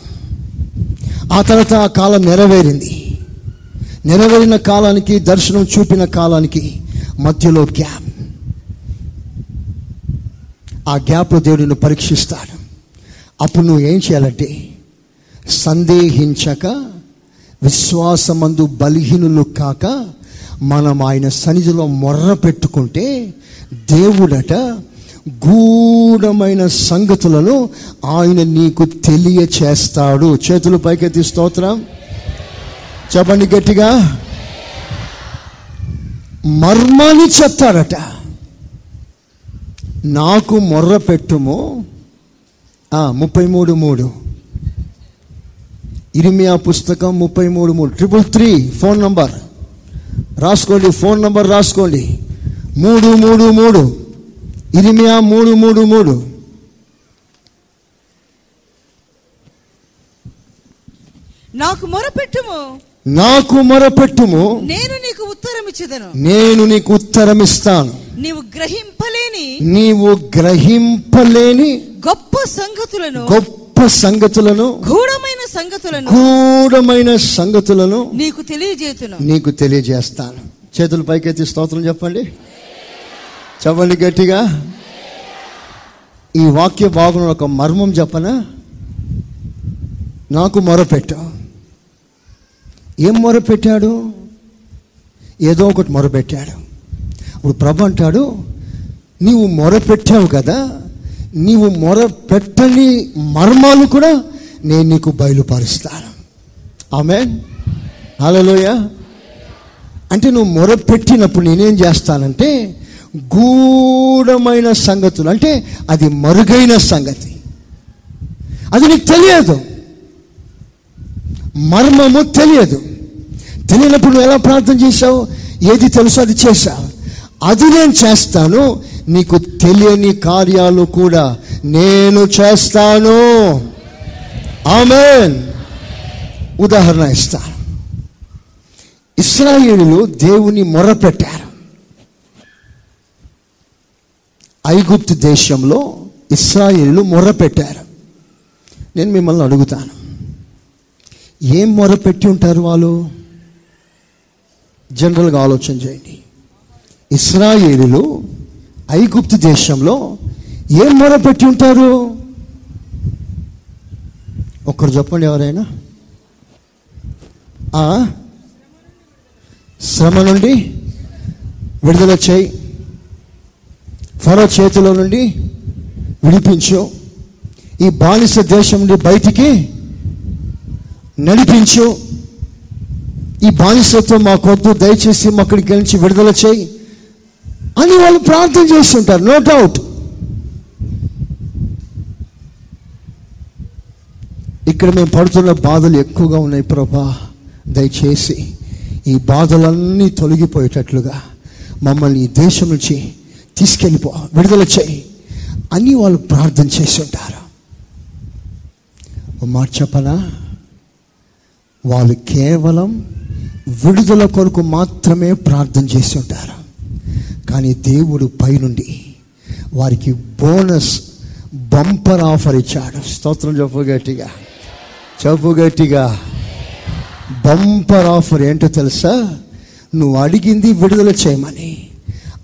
ఆ తర్వాత ఆ కాలం నెరవేరింది. నెరవేరిన కాలానికి దర్శనం చూపిన కాలానికి మధ్యలో గ్యాప్. ఆ గ్యాప్లో దేవుడిని పరీక్షిస్తాడు. అప్పుడు నువ్వు ఏం చేయాలంటే సందేహించక విశ్వాసమందు బలహీనులు కాక మనం ఆయన సన్నిధిలో మొర్ర పెట్టుకుంటే దేవుడట గూఢమైన సంగతులను ఆయన నీకు తెలియచేస్తాడు. చేతులు పైకెత్తి స్తోత్రం. చెప్పండి గట్టిగా. మర్మాన్ని చెప్తాడట నాకు మొర్ర పెట్టుము. ముప్పై మూడు మూడు. ఇరిమియా పుస్తకం ముప్పై మూడు మూడు. ట్రిపుల్ త్రీ ఫోన్ నంబర్ రాసుకోండి ఫోన్ నంబర్ రాసుకోండి. మూడు మూడు మూడు. ఇరిమియా మూడు మూడు మూడు. నాకు మొరపెట్టుము. నాకు మొరపెట్టుము. నేను నీకు ఉత్తరం ఇచ్చేదను. నేను నీకు ఉత్తరం ఇస్తాను. నీవు గ్రహింపలేని నీవు గ్రహింపలేని గొప్ప సంగతులను గొప్ప సంగతులను గూఢమైన సంగతులను గూఢమైన సంగతులను నీకు తెలియజేతును. నీకు తెలియజేస్తాను. చేతులు పైకెత్తి స్తోత్రం చెప్పండి. చెప్పండి గట్టిగా. ఈ వాక్య భాగంలో ఒక మర్మం చెప్పనా నాకు మొరపెట్టు. ఏం మొరపెట్టాడు? ఏదో ఒకటి మొరపెట్టాడు. ఇప్పుడు ప్రభు అంటాడు నీవు మొరపెట్టావు కదా నీవు మొరపెట్టని మర్మాలు కూడా నేను నీకు బయలుపరుస్తాను. ఆమె హలోయ అంటే నువ్వు మొరపెట్టినప్పుడు నేనేం చేస్తానంటే గూఢమైన సంగతులు అంటే అది మరుగైన సంగతి. అది నీకు తెలియదు. మర్మము తెలియదు. తెలియనప్పుడు నువ్వు ఎలా ప్రార్థన చేశావు? ఏది తెలుసో అది చేశావు. అది నేను చేస్తాను. నీకు తెలియని కార్యాలు కూడా నేను చేస్తాను. ఆమెన్. ఉదాహరణ ఇస్తాను. ఇస్రాయేలులు దేవుని మొరపెట్టారు. ఐగుప్తు దేశంలో ఇస్రాయేలు మొరపెట్టారు. నేను మిమ్మల్ని అడుగుతాను. ఏం మొరపెట్టి ఉంటారు వాళ్ళు? జనరల్గా ఆలోచన చేయండి. ఇస్రాయేలులు ఐగుప్తు దేశంలో ఏం మొరపెట్టి ఉంటారు? ఒక్కరు చెప్పండి ఎవరైనా? ఆ? శ్రమ నుండి విడుదల చేయి. ఫరో చేతిలో నుండి విడిపించు. ఈ బానిస దేశం నుండి బయటికి నడిపించు. ఈ బానిసత్వం మాకొద్దు. దయచేసి మాక్కడికి నుంచి విడుదల చేయి. అని వాళ్ళు ప్రార్థన చేస్తుంటారు నో డౌట్ ఇక్కడ మేము పడుతున్న బాధలు ఎక్కువగా ఉన్నాయి ప్రభా. దయచేసి ఈ బాధలన్నీ తొలగిపోయేటట్లుగా మమ్మల్ని ఈ దేశం నుంచి తీసుకెళ్ళిపో విడుదల చేయి అని వాళ్ళు ప్రార్థన చేసి ఉంటారు మాట చెప్పనా? వాళ్ళు కేవలం విడుదల కొరకు మాత్రమే ప్రార్థన చేసి కానీ దేవుడు పైనుండి వారికి బోనస్ బంపర్ ఆఫర్ ఇచ్చాడు. స్తోత్రం చెప్పు గట్టిగా. చెప్పు గట్టిగా. బంపర్ ఆఫర్ ఏంటో తెలుసా? నువ్వు అడిగింది విడుదల చేయమని.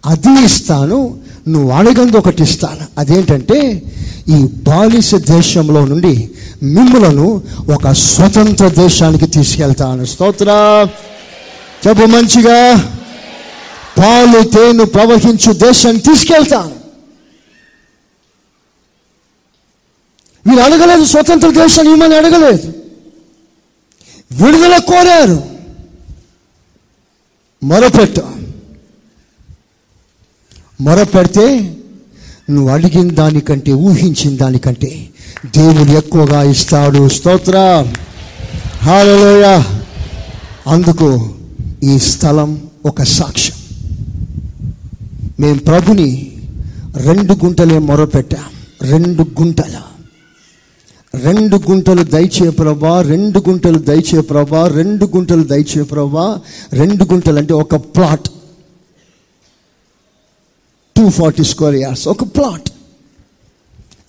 అది ఇస్తాను నువ్వు అడగంది ఒకటి ఇస్తాను. అదేంటంటే ఈ బాలిస దేశంలో నుండి మిమ్మలను ఒక స్వతంత్ర దేశానికి తీసుకెళ్తాను. స్తోత్ర. చెప్పు మంచిగా. పాలు తేను ప్రవహించు దేశాన్ని తీసుకెళ్తాను. వీళ్ళు అడగలేదు స్వతంత్ర దేశాన్ని ఇవ్వమని అడగలేదు. విడుదల కోరారు. మొరపెట్టు. మొరపెడితే నువ్వు అడిగిన దానికంటే ఊహించిన దానికంటే దేవుడు ఎక్కువగా ఇస్తాడు. స్తోత్ర. హాలలోయ అందుకు ఈ స్థలం ఒక సాక్ష్యం. మేము ప్రభుని రెండు గుంటలే మొరపెట్టాం. రెండు గుంటల. రెండు గుంటలు దయచే ప్రభా రెండు గుంటలు దయచే ప్రభా రెండు గుంటలు దయచే ప్రభా రెండు గుంటలు అంటే ఒక plot. Two forty square yards ఒక ప్లాట్.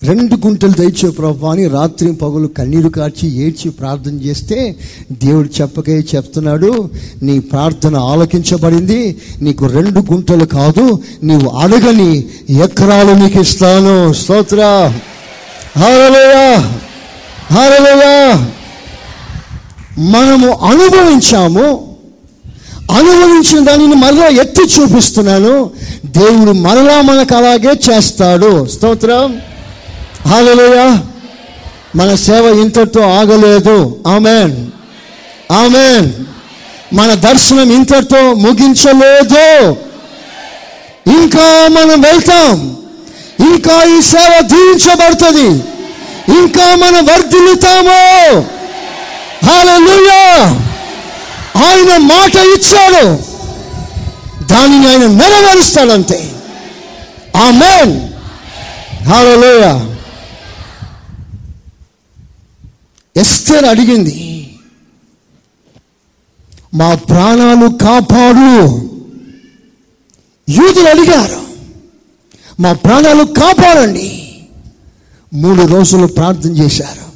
రెండు గుంటలు దయచే ప్రభా అని రాత్రి పగులు కన్నీరు కార్చి ఏడ్చి ప్రార్థన చేస్తే దేవుడు చెప్పకే చెప్తున్నాడు నీ ప్రార్థన ఆలకించబడింది నీకు రెండు గుంటలు కాదు నీవు అడగని ఎకరాలు నీకు ఇస్తాను. స్తోత్ర. హాలలోయా హాలలోయా మనము అనుభవించాము అనుభవించిన దానిని మరలా ఎత్తి చూపిస్తున్నాను దేవుడు మరలా మనకు అలాగే చేస్తాడు. స్తోత్రం. హాలలోయ. మన సేవ ఇంతటితో ఆగలేదు. ఆమెన్. ఆమెన్. మన దర్శనం ఇంతటితో ముగించలేదు. ఇంకా మనం వెళ్తాం. ఇంకా ఈ సేవ దీవించబడుతుంది. ఇంకా మనం వర్ధిల్లుతాము. హాలూయా ఆయన మాట ఇచ్చాడు. దానిని ఆయన నెరవేరుస్తాడంతే. ఆమెన్. హల్లెలూయా ఎస్తేర్ అడిగింది మా ప్రాణాలు కాపాడు. యూదులు అడిగారు మా ప్రాణాలు కాపాడండి. మూడు రోజులు ప్రార్థన చేశారు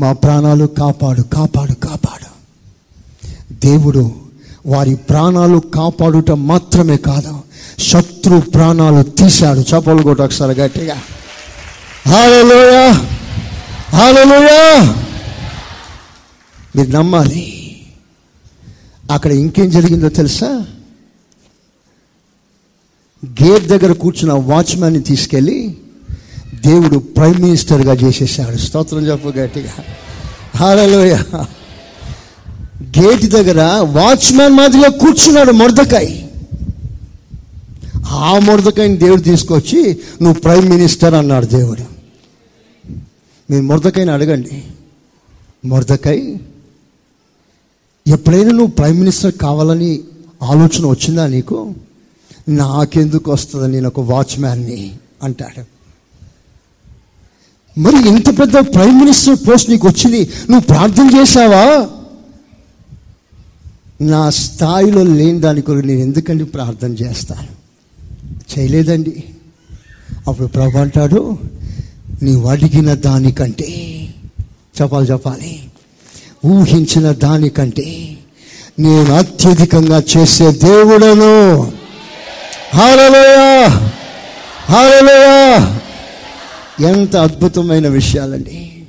మా ప్రాణాలు కాపాడు కాపాడు కాపాడు. దేవుడు వారి ప్రాణాలు కాపాడుట మాత్రమే కాదు శత్రు ప్రాణాలు తీశాడు. చపలు కొట్టు ఒకసారి గట్టిగా హాలలోయ హాలలోయ మీరు నమ్మాలి. అక్కడ ఇంకేం జరిగిందో తెలుసా? గేట్ దగ్గర కూర్చున్న వాచ్మ్యాన్ని తీసుకెళ్ళి దేవుడు ప్రైమ్ మినిస్టర్గా చేసేసాడు. స్తోత్రం చెప్పు గట్టిగా. హాలలోయ గేట్ దగ్గర వాచ్మ్యాన్ మాదిరిగా కూర్చున్నాడు మొరదకాయ్. ఆ మొరదకాయని దేవుడు తీసుకొచ్చి నువ్వు ప్రైమ్ మినిస్టర్ అన్నాడు దేవుడు. మీరు మొరదకాయని అడగండి. మొరదకాయ్ ఎప్పుడైనా నువ్వు ప్రైమ్ మినిస్టర్ కావాలని ఆలోచన వచ్చిందా నీకు? నాకెందుకు వస్తుంది నేను ఒక వాచ్మ్యాన్ని? అంటాడు. మరి ఇంత పెద్ద ప్రైమ్ మినిస్టర్ పోస్ట్ నీకు వచ్చింది నువ్వు ప్రార్థన చేశావా? నా స్థాయిలో లేని దాని కొరకు నేను ఎందుకండి ప్రార్థన చేస్తాను? చేయలేదండి. అప్పుడు ప్రభు అంటాడు నీవు అడిగిన దానికంటే చెప్పాలి చెప్పాలి. ఊహించిన దానికంటే నేను అత్యధికంగా చేసే దేవుడను. హాలలోయ హాలలోయ ఎంత అద్భుతమైన విషయాలండి.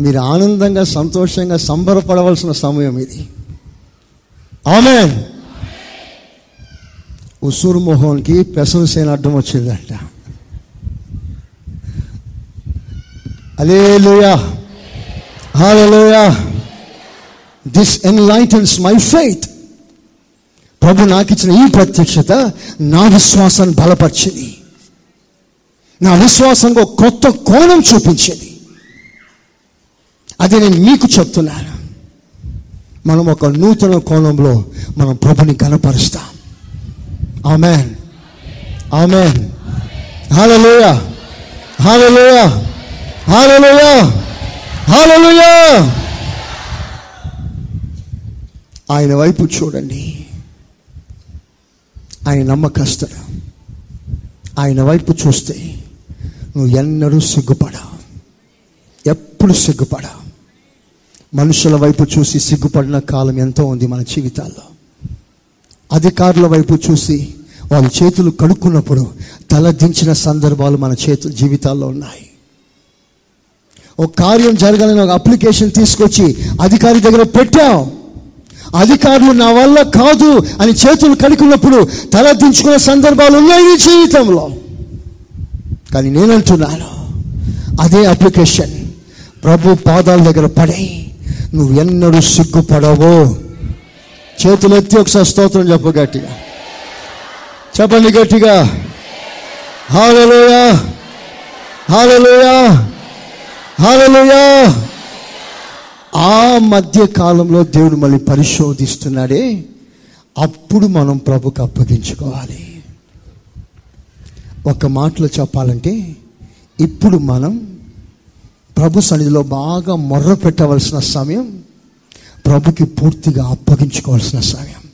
మీరు ఆనందంగా సంతోషంగా సంబరపడవలసిన సమయం ఇది. ఆమె ఉసూరు మోహన్కి పెసరు సేన అడ్డం వచ్చిందంట. Hallelujah hallelujah this enlightens my faith ప్రభు నాకు ఇచ్చిన ఈ ప్రత్యక్షత నా విశ్వాసాన్ని బలపరిచింది. నా విశ్వాసంగా ఒక కొత్త కోణం చూపించేది. అది నేను మీకు చెప్తున్నాను. మనం ఒక నూతన కోణంలో మనం ప్రభుని కనపరుస్తాం ఆమెన్. ఆమెన్. హాలలోయ హాలలోయ హాలలోయ హాలలోయ ఆయన వైపు చూడండి. ఆయన నమ్మకస్తుడు. ఆయన వైపు చూస్తే నువ్వు ఎన్నడూ సిగ్గుపడా. ఎప్పుడు సిగ్గుపడా. మనుషుల వైపు చూసి సిగ్గుపడిన కాలం ఎంతో ఉంది మన జీవితాల్లో. అధికారుల వైపు చూసి వాళ్ళ చేతులు కడుక్కున్నప్పుడు తలదించిన సందర్భాలు మన చేతు జీవితాల్లో ఉన్నాయి. ఒక కార్యం జరగాలని ఒక అప్లికేషన్ తీసుకొచ్చి అధికారి దగ్గర పెట్టాం. అధికారులు నా వల్ల కాదు అని చేతులు కడుకున్నప్పుడు తల దించుకునే సందర్భాలు ఉన్నాయి జీవితంలో. కానీ నేనంటున్నాను అదే అప్లికేషన్ ప్రభు పాదాల దగ్గర పడే నువ్వు ఎన్నడూ సిగ్గుపడవు. చేతులు ఎత్తి ఒకసారి స్తోత్రం చెప్పు గట్టిగా. చెప్పండి గట్టిగా. హాలలోయా హాలలోయా హలోయా ఆ మధ్య కాలంలో దేవుడు మళ్ళీ పరిశోధిస్తున్నాడే. అప్పుడు మనం ప్రభుకు అప్పగించుకోవాలి. ఒక మాటలో చెప్పాలంటే ఇప్పుడు మనం ప్రభు సన్నిధిలో బాగా మొర్ర పెట్టవలసిన సమయం ప్రభుకి పూర్తిగా అప్పగించుకోవాల్సిన సమయం.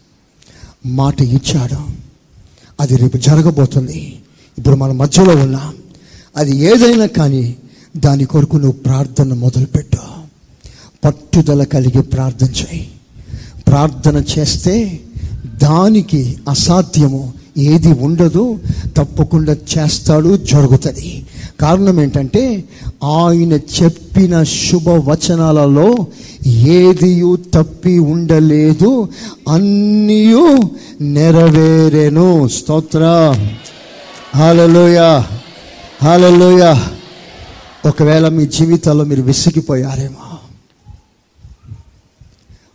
మాట ఇచ్చాడు. అది రేపు జరగబోతుంది. ఇప్పుడు మన మధ్యలో ఉన్నాం. అది ఏదైనా కానీ దాని కొరకు నువ్వు ప్రార్థన మొదలుపెట్టు. పట్టుదల కలిగి ప్రార్థన చేయి. ప్రార్థన చేస్తే దానికి అసాధ్యము. ఏది ఉండదు తప్పకుండా చేస్తాడు జరుగుతుంది. కారణం ఏంటంటే ఆయన చెప్పిన శుభవచనాలలో ఏదియు తప్పి ఉండలేదు అన్నీ నెరవేరెను. స్తోత్ర. హాలలోయ హాలలోయ ఒకవేళ మీ జీవితాల్లో మీరు విసిగిపోయారేమో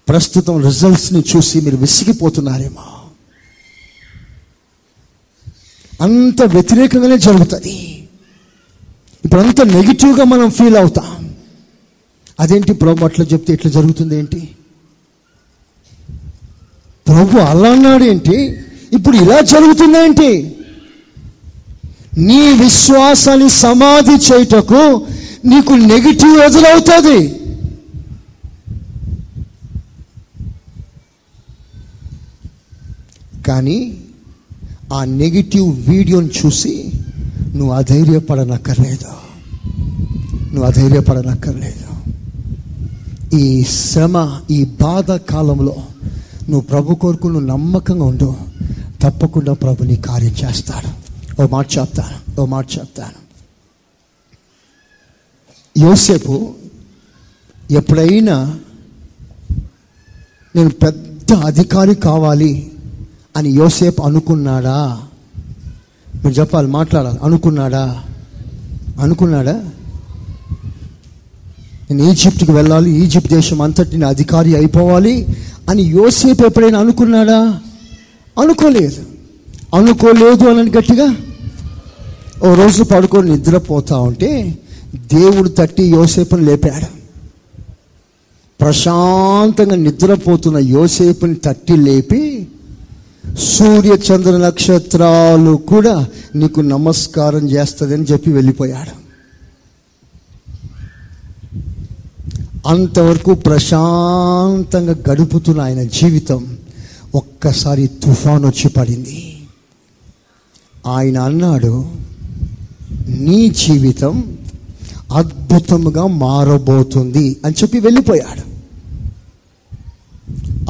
ప్రస్తుతం రిజల్ట్స్ని చూసి మీరు విసిగిపోతున్నారేమో అంత వ్యతిరేకంగానే జరుగుతుంది. ఇప్పుడు అంత నెగిటివ్గా మనం ఫీల్ అవుతాం. అదేంటి ప్రభు అట్లా చెప్తే ఇట్లా జరుగుతుంది ఏంటి? ప్రభు అలా అన్నాడు ఏంటి? ఇప్పుడు ఇలా జరుగుతుందేంటి నీ విశ్వాసాన్ని సమాధి చేయుటకు నీకు నెగిటివ్ వదులవుతుంది కానీ ఆ నెగిటివ్ వీడియోని చూసి నువ్వు అధైర్యపడనక్కర్లేదు? నువ్వు అధైర్యపడనక్కర్లేదు? ఈ శ్రమ ఈ బాధ కాలంలో నువ్వు ప్రభు కొరకు నువ్వు నమ్మకంగా ఉండు. తప్పకుండా ప్రభుని కార్యం చేస్తాడు. ఓ మాట చెప్తాను ఓ మాట చెప్తాను. యోసేపు ఎప్పుడైనా నేను పెద్ద అధికారి కావాలి అని యోసేపు అనుకున్నాడా? మీరు చెప్పాలి మాట్లాడాలి. అనుకున్నాడా? అనుకున్నాడా? నేను ఈజిప్ట్కి వెళ్ళాలి ఈజిప్ట్ దేశం అంతటి అధికారి అయిపోవాలి అని యోసేపు ఎప్పుడైనా అనుకున్నాడా? అనుకోలేదు. అనుకోలేదు అని గట్టిగా ఓ రోజు పడుకొని నిద్రపోతా ఉంటే దేవుడు తట్టి యోసేపుని లేపాడు. ప్రశాంతంగా నిద్రపోతున్న యోసేపుని తట్టి లేపి సూర్య చంద్ర నక్షత్రాలు కూడా నీకు నమస్కారం చేస్తుందని చెప్పి వెళ్ళిపోయాడు. అంతవరకు ప్రశాంతంగా గడుపుతున్న ఆయన జీవితం ఒక్కసారి తుఫాన్ వచ్చి పడింది. ఆయన అన్నాడు నీ జీవితం అద్భుతంగా మారబోతుంది అని చెప్పి వెళ్ళిపోయాడు.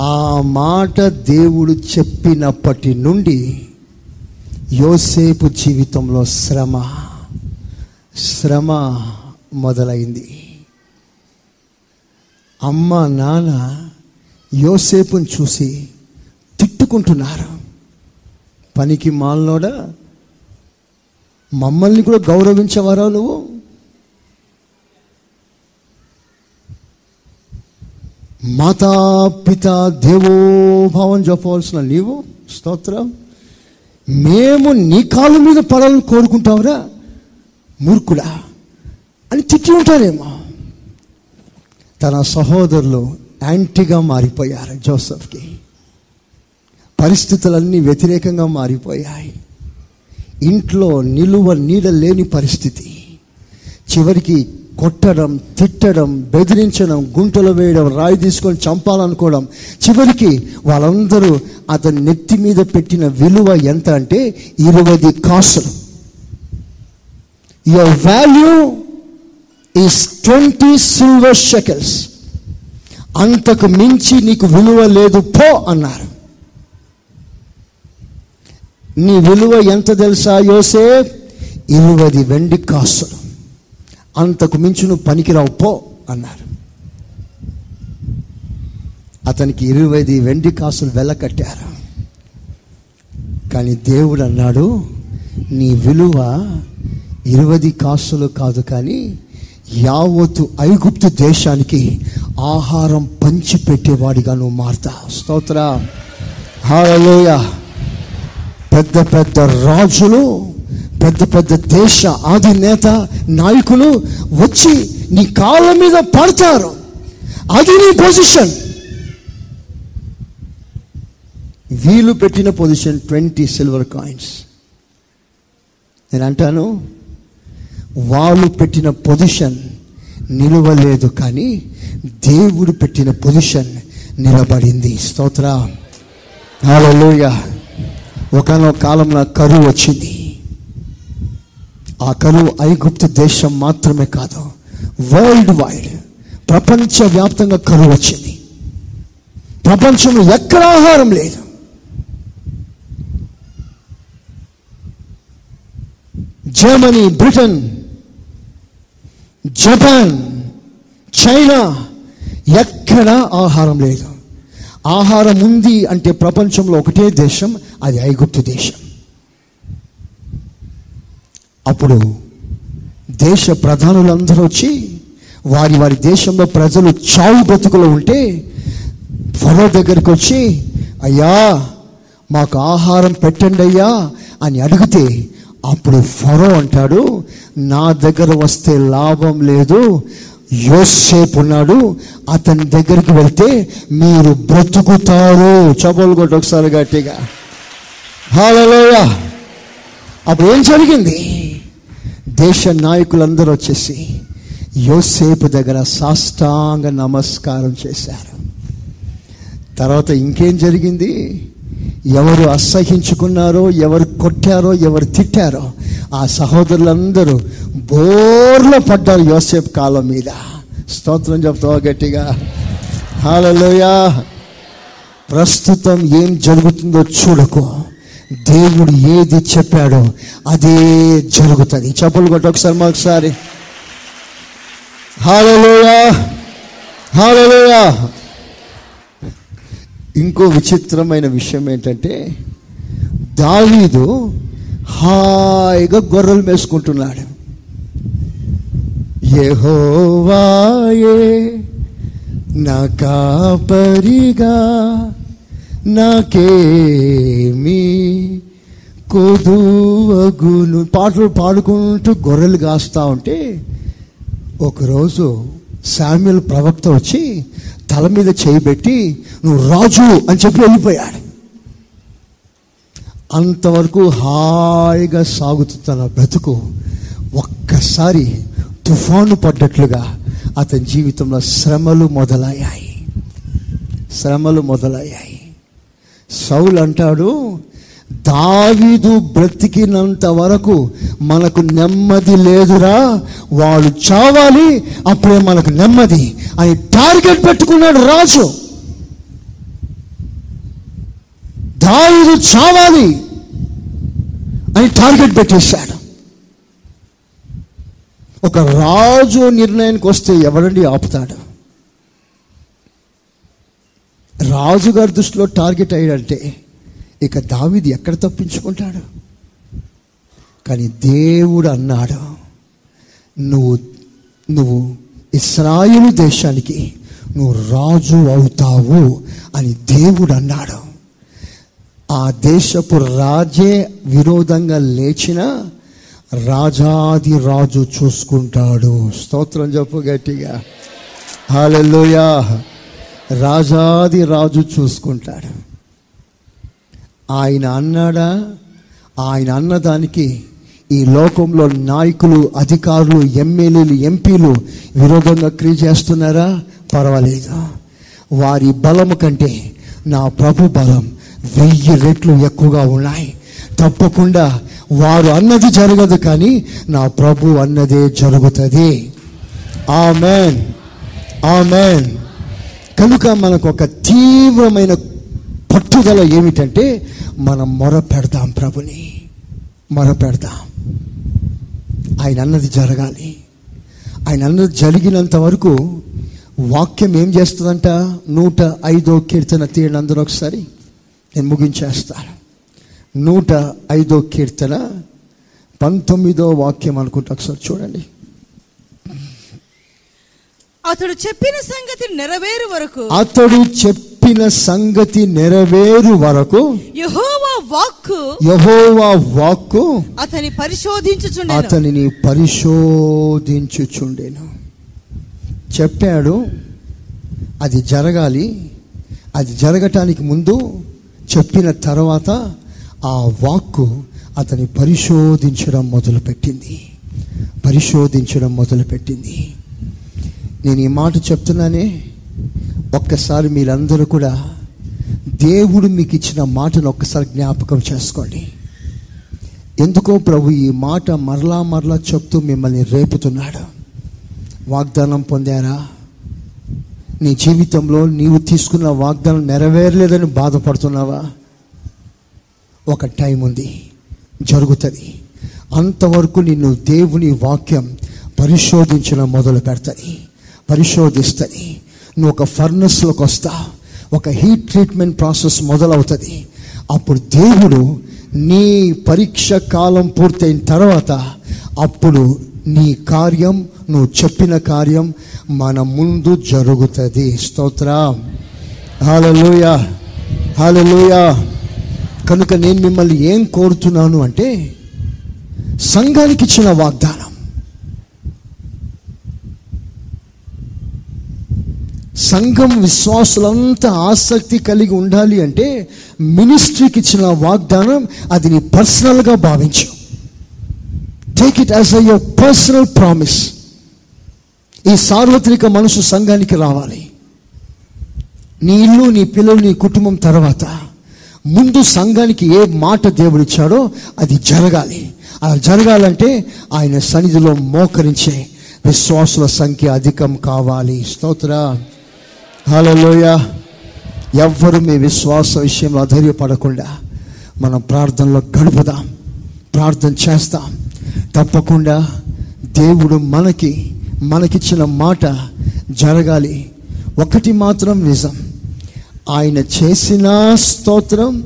ఆ మాట దేవుడు చెప్పినప్పటి నుండి యోసేపు జీవితంలో శ్రమ శ్రమ మొదలైంది. అమ్మ నాన్న యోసేపుని చూసి తిట్టుకుంటున్నారు. పనికి మాలనోడా మమ్మల్ని కూడా గౌరవించేవారా నువ్వు? మాతా పిత దేవోభావం చెప్పవలసిన నీవు? స్తోత్రం. మేము నీ కాళ్ళ మీద పడాలని కోరుకుంటావురా? మూర్ఖుడా. అని తిట్టి ఉంటారేమో. తన సహోదరులు యాంటీగా మారిపోయారు జోసఫ్కి. పరిస్థితులన్నీ వ్యతిరేకంగా మారిపోయాయి. ఇంట్లో నిలువ నీడ లేని పరిస్థితి. చివరికి కొట్టడం తిట్టడం బెదిరించడం గుంటలు వేయడం రాయి తీసుకొని చంపాలనుకోవడం. చివరికి వాళ్ళందరూ అతని నెత్తి మీద పెట్టిన విలువ ఎంత అంటే ఇరవై కాసులు. Your value is twenty silver shekels అంతకు మించి నీకు విలువ లేదు పో అన్నారు. నీ విలువ ఎంత తెలుసా యోసే ఇరవై వెండి కాసులు. అంతకు మించి నువ్వు పనికిరావు పో అన్నారు. అతనికి ఇరవై వెండి కాసులు వెళ్ళకట్టారు కానీ దేవుడు అన్నాడు నీ విలువ ఇరవై కాసులు కాదు కానీ యావత్తు ఐగుప్తు దేశానికి ఆహారం పంచిపెట్టేవాడిగా నువ్వు మారుతా స్తోత్ర. హాలలోయ పెద్ద పెద్ద రాజులు పెద్ద పెద్ద దేశ అధినేత నాయకులు వచ్చి నీ కాళ్ళ మీద పడతారు. అది నీ పొజిషన్ వీలు పెట్టిన పొజిషన్ ట్వంటీ సిల్వర్ కాయిన్స్ నేను అంటాను వాళ్ళు పెట్టిన పొజిషన్ నిలవలేదు కానీ దేవుడు పెట్టిన పొజిషన్ నిలబడింది. స్తోత్ర. హల్లెలూయ ఒకనొక కాలంలో కరువు వచ్చింది. ఆ కరువు ఐగుప్తు దేశం మాత్రమే కాదు వరల్డ్ వైడ్ ప్రపంచవ్యాప్తంగా కరువు వచ్చింది. ప్రపంచంలో ఎక్కడ ఆహారం లేదు. జర్మనీ బ్రిటన్ జపాన్ చైనా ఎక్కడ ఆహారం లేదు. ఆహారం ఉంది అంటే ప్రపంచంలో ఒకటే దేశం అది ఐగుప్తు దేశం. అప్పుడు దేశ ప్రధానులందరూ వచ్చి వారి వారి దేశంలో ప్రజలు చావు బతుకులు ఉంటే ఫరో దగ్గరికి వచ్చి అయ్యా మాకు ఆహారం పెట్టండి అయ్యా అని అడిగితే అప్పుడు ఫరో అంటాడు నా దగ్గర వస్తే లాభం లేదు యోసేపు ఉన్నాడు అతని దగ్గరికి వెళ్తే మీరు బ్రతుకుతారు. చబోలు కొట్టి ఒకసారి గట్టిగా. హాలలోయ. అప్పుడు ఏం జరిగింది? దేశ నాయకులందరూ వచ్చేసి యోసేపు దగ్గర సాష్టాంగ నమస్కారం చేశారు. తర్వాత ఇంకేం జరిగింది? ఎవరు అసహించుకున్నారో ఎవరు కొట్టారో ఎవరు తిట్టారో ఆ సహోదరులందరూ బోర్లో పడ్డారు యోసేపు కాలం మీద. స్తోత్రం చెప్తావా గట్టిగా? హాలలోయా. ప్రస్తుతం ఏం జరుగుతుందో చూడకు. దేవుడు ఏది చెప్పాడో అదే జరుగుతుంది. చెప్పులు కొట్టి ఒకసారి ఒకసారి. హాలలోయా హాలలోయా ఇంకో విచిత్రమైన విషయం ఏంటంటే దావీదు హాయిగా గొర్రెలు మేసుకుంటున్నాడు. యెహోవాయే నా కాపరిగా నాకేమి కొదువగును పాటలు పాడుకుంటూ గొర్రెలు కాస్తా ఉంటే ఒకరోజు శామ్యుల్ ప్రవక్త వచ్చి తల మీద చేయి పెట్టి నువ్వు రాజు అని చెప్పి వెళ్ళిపోయాడు. అంతవరకు హాయిగా సాగుతున్న బ్రతుకు ఒక్కసారి తుఫాను పడ్డట్లుగా అతని జీవితంలో శ్రమలు మొదలయ్యాయి. శ్రమలు మొదలయ్యాయి. సౌలు అంటాడు దావీదు బ్రతికినంత వరకు మనకు నెమ్మది లేదురా. వాడు చావాలి అప్పుడే మనకు నెమ్మది అని టార్గెట్ పెట్టుకున్నాడు రాజు. దావీదు చావాలి అని టార్గెట్ పెట్టేశాడు. ఒక రాజు నిర్ణయానికి వస్తే ఎవరండి ఆపుతాడు? రాజుగారి దృష్టిలో టార్గెట్ అయ్యాడంటే ఇక దావిది ఎక్కడ తప్పించుకుంటాడు? కానీ దేవుడు అన్నాడు నువ్వు నువ్వు ఇస్రాయిలు దేశానికి నువ్వు రాజు అవుతావు అని దేవుడు అన్నాడు. ఆ దేశపు రాజే విరోధంగా లేచిన రాజాది రాజు చూసుకుంటాడు. స్తోత్రం చెప్పు గట్టిగా. హాలెల్లోయా. రాజాది రాజు చూసుకుంటాడు. ఆయన అన్నాడా? ఆయన అన్నదానికి ఈ లోకంలో నాయకులు అధికారులు ఎమ్మెల్యేలు ఎంపీలు విరోధంగా క్రియ చేస్తున్నారా? పర్వాలేదు. వారి బలము కంటే నా ప్రభు బలం వెయ్యి రెట్లు ఎక్కువగా ఉన్నాయి. తప్పకుండా వారు అన్నది జరగదు కానీ నా ప్రభు అన్నదే జరుగుతుంది. ఆమెన్. ఆమెన్. కనుక మనకు ఒక తీవ్రమైన పట్టుదల ఏమిటంటే మనం మొర పెడదాం ప్రభుని. మొర పెడదాం. ఆయన అన్నది జరగాలి. ఆయన అన్నది జరిగినంత వరకు వాక్యం ఏం చేస్తుందంట? నూట ఐదో కీర్తన తీయండి అందరూ ఒకసారి. నేను ముగించేస్తాను. నూట ఐదో కీర్తన పంతొమ్మిదో వాక్యం అనుకుంటా ఒకసారి చూడండి. అతడు చెప్పిన సంగతి నెరవేరు వరకు అతడు చెప్పిన సంగతి నెరవేరు వరకు యెహోవా వాక్కు యహోవా వాక్కు అతని పరిశోధించుచుండెను. అతనిని పరిశోధించుచుండెను. చెప్పాడు అది జరగాలి అది జరగటానికి ముందు చెప్పిన తర్వాత ఆ వాక్కు అతని పరిశోధించడం మొదలుపెట్టింది. పరిశోధించడం మొదలుపెట్టింది. నేను ఈ మాట చెప్తున్నానే ఒక్కసారి మీరందరూ కూడా దేవుడు మీకు ఇచ్చిన మాటను ఒక్కసారి జ్ఞాపకం చేసుకోండి. ఎందుకో ప్రభు ఈ మాట మరలా మరలా చెప్తూ మిమ్మల్ని రేపుతున్నాడు. వాగ్దానం పొందారా? నీ జీవితంలో నీవు తీసుకున్న వాగ్దానం నెరవేరలేదని బాధపడుతున్నావా? ఒక టైం ఉంది జరుగుతుంది. అంతవరకు నిన్ను దేవుని వాక్యం పరిశోధించడం మొదలు పెడతాయి పరిశోధిస్తుంది నువ్వు ఒక ఫర్నెస్లోకి వస్తా. ఒక హీట్ ట్రీట్మెంట్ ప్రాసెస్ మొదలవుతుంది. అప్పుడు దేవుడు నీ పరీక్ష కాలం పూర్తయిన తర్వాత అప్పుడు నీ కార్యం నువ్వు చెప్పిన కార్యం మన ముందు జరుగుతుంది. స్తోత్ర. హాలలోయ హాలలోయ కనుక నేను మిమ్మల్ని ఏం కోరుతున్నాను అంటే సంఘానికి ఇచ్చిన వాగ్దానం. సంఘం విశ్వాసులంతా ఆసక్తి కలిగి ఉండాలి అంటే మినిస్ట్రీకి ఇచ్చిన వాగ్దానం అది నీ పర్సనల్గా భావించు. Take it as a your personal promise ఈ సార్వత్రిక మనసు సంఘానికి రావాలి. నీ ఇల్లు నీ పిల్లలు నీ కుటుంబం తర్వాత ముందు సంఘానికి ఏ మాట దేవుడిచ్చాడో అది జరగాలి. అలా జరగాలంటే ఆయన సన్నిధిలో మోకరించే విశ్వాసుల సంఖ్య అధికం కావాలి. స్తోత్ర. హలోయ ఎవ్వరు మీ విశ్వాస విషయంలో అధైర్యపడకుండా మనం ప్రార్థనలో గడుపుదాం ప్రార్థన చేస్తాం. తప్పకుండా దేవుడు మనకి మనకిచ్చిన మాట జరగాలి. ఒకటి మాత్రం నిజం. ఆయన చేసిన స్తోత్రం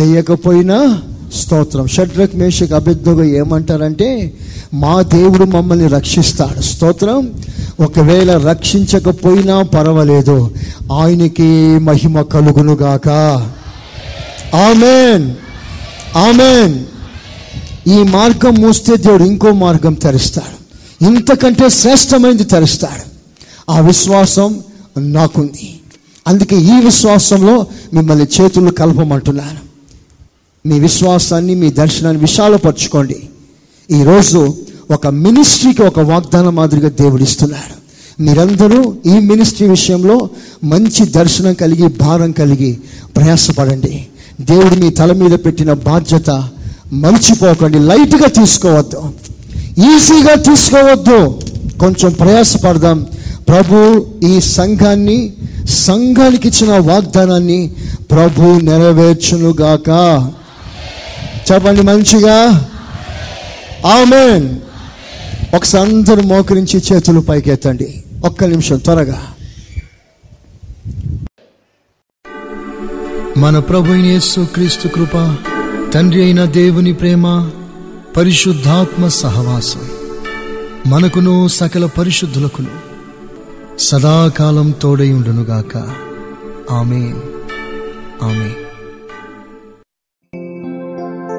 చేయకపోయినా స్తోత్రం. షడ్రక్ మేషక్ అభిజ్ఞగా ఏమంటారంటే మా దేవుడు మమ్మల్ని రక్షిస్తాడు. స్తోత్రం. ఒకవేళ రక్షించకపోయినా పర్వాలేదు. ఆయనకి మహిమ కలుగునుగాక ఆమెన్. ఆమెన్. ఈ మార్గం మూస్తే దేవుడు ఇంకో మార్గం తెరుస్తాడు. ఇంతకంటే శ్రేష్టమైనది తెరుస్తాడు. ఆ విశ్వాసం నాకుంది. అందుకే ఈ విశ్వాసంలో మిమ్మల్ని చేతులు కలపమంటున్నాను. మీ విశ్వాసాన్ని మీ దర్శనాన్ని విశాలపరచుకోండి. ఈరోజు ఒక మినిస్ట్రీకి ఒక వాగ్దానం మాదిరిగా దేవుడిస్తున్నాడు మీరందరూ ఈ మినిస్ట్రీ విషయంలో మంచి దర్శనం కలిగి భారం కలిగి ప్రయాసపడండి. దేవుడు మీ తల మీద పెట్టిన బాధ్యత మర్చిపోకండి. లైట్గా తీసుకోవద్దు. ఈజీగా తీసుకోవద్దు. కొంచెం ప్రయాసపడదాం. ప్రభు ఈ సంఘాన్ని సంఘానికి ఇచ్చిన వాగ్దానాన్ని ప్రభు నెరవేర్చునుగాక. చెప్పండి మంచిగా. ఆమెన్. ఒకసారి అందరూ మోకరించి చేతులు పైకెత్తండి. ఒక్క నిమిషం త్వరగా. మన ప్రభు యేసు క్రీస్తు కృప తండ్రి అయిన దేవుని ప్రేమ పరిశుద్ధాత్మ సహవాసం మనకును సకల పరిశుద్ధులకును సదాకాలం తోడై ఉండునుగాక. ఆమె ఆమెన్.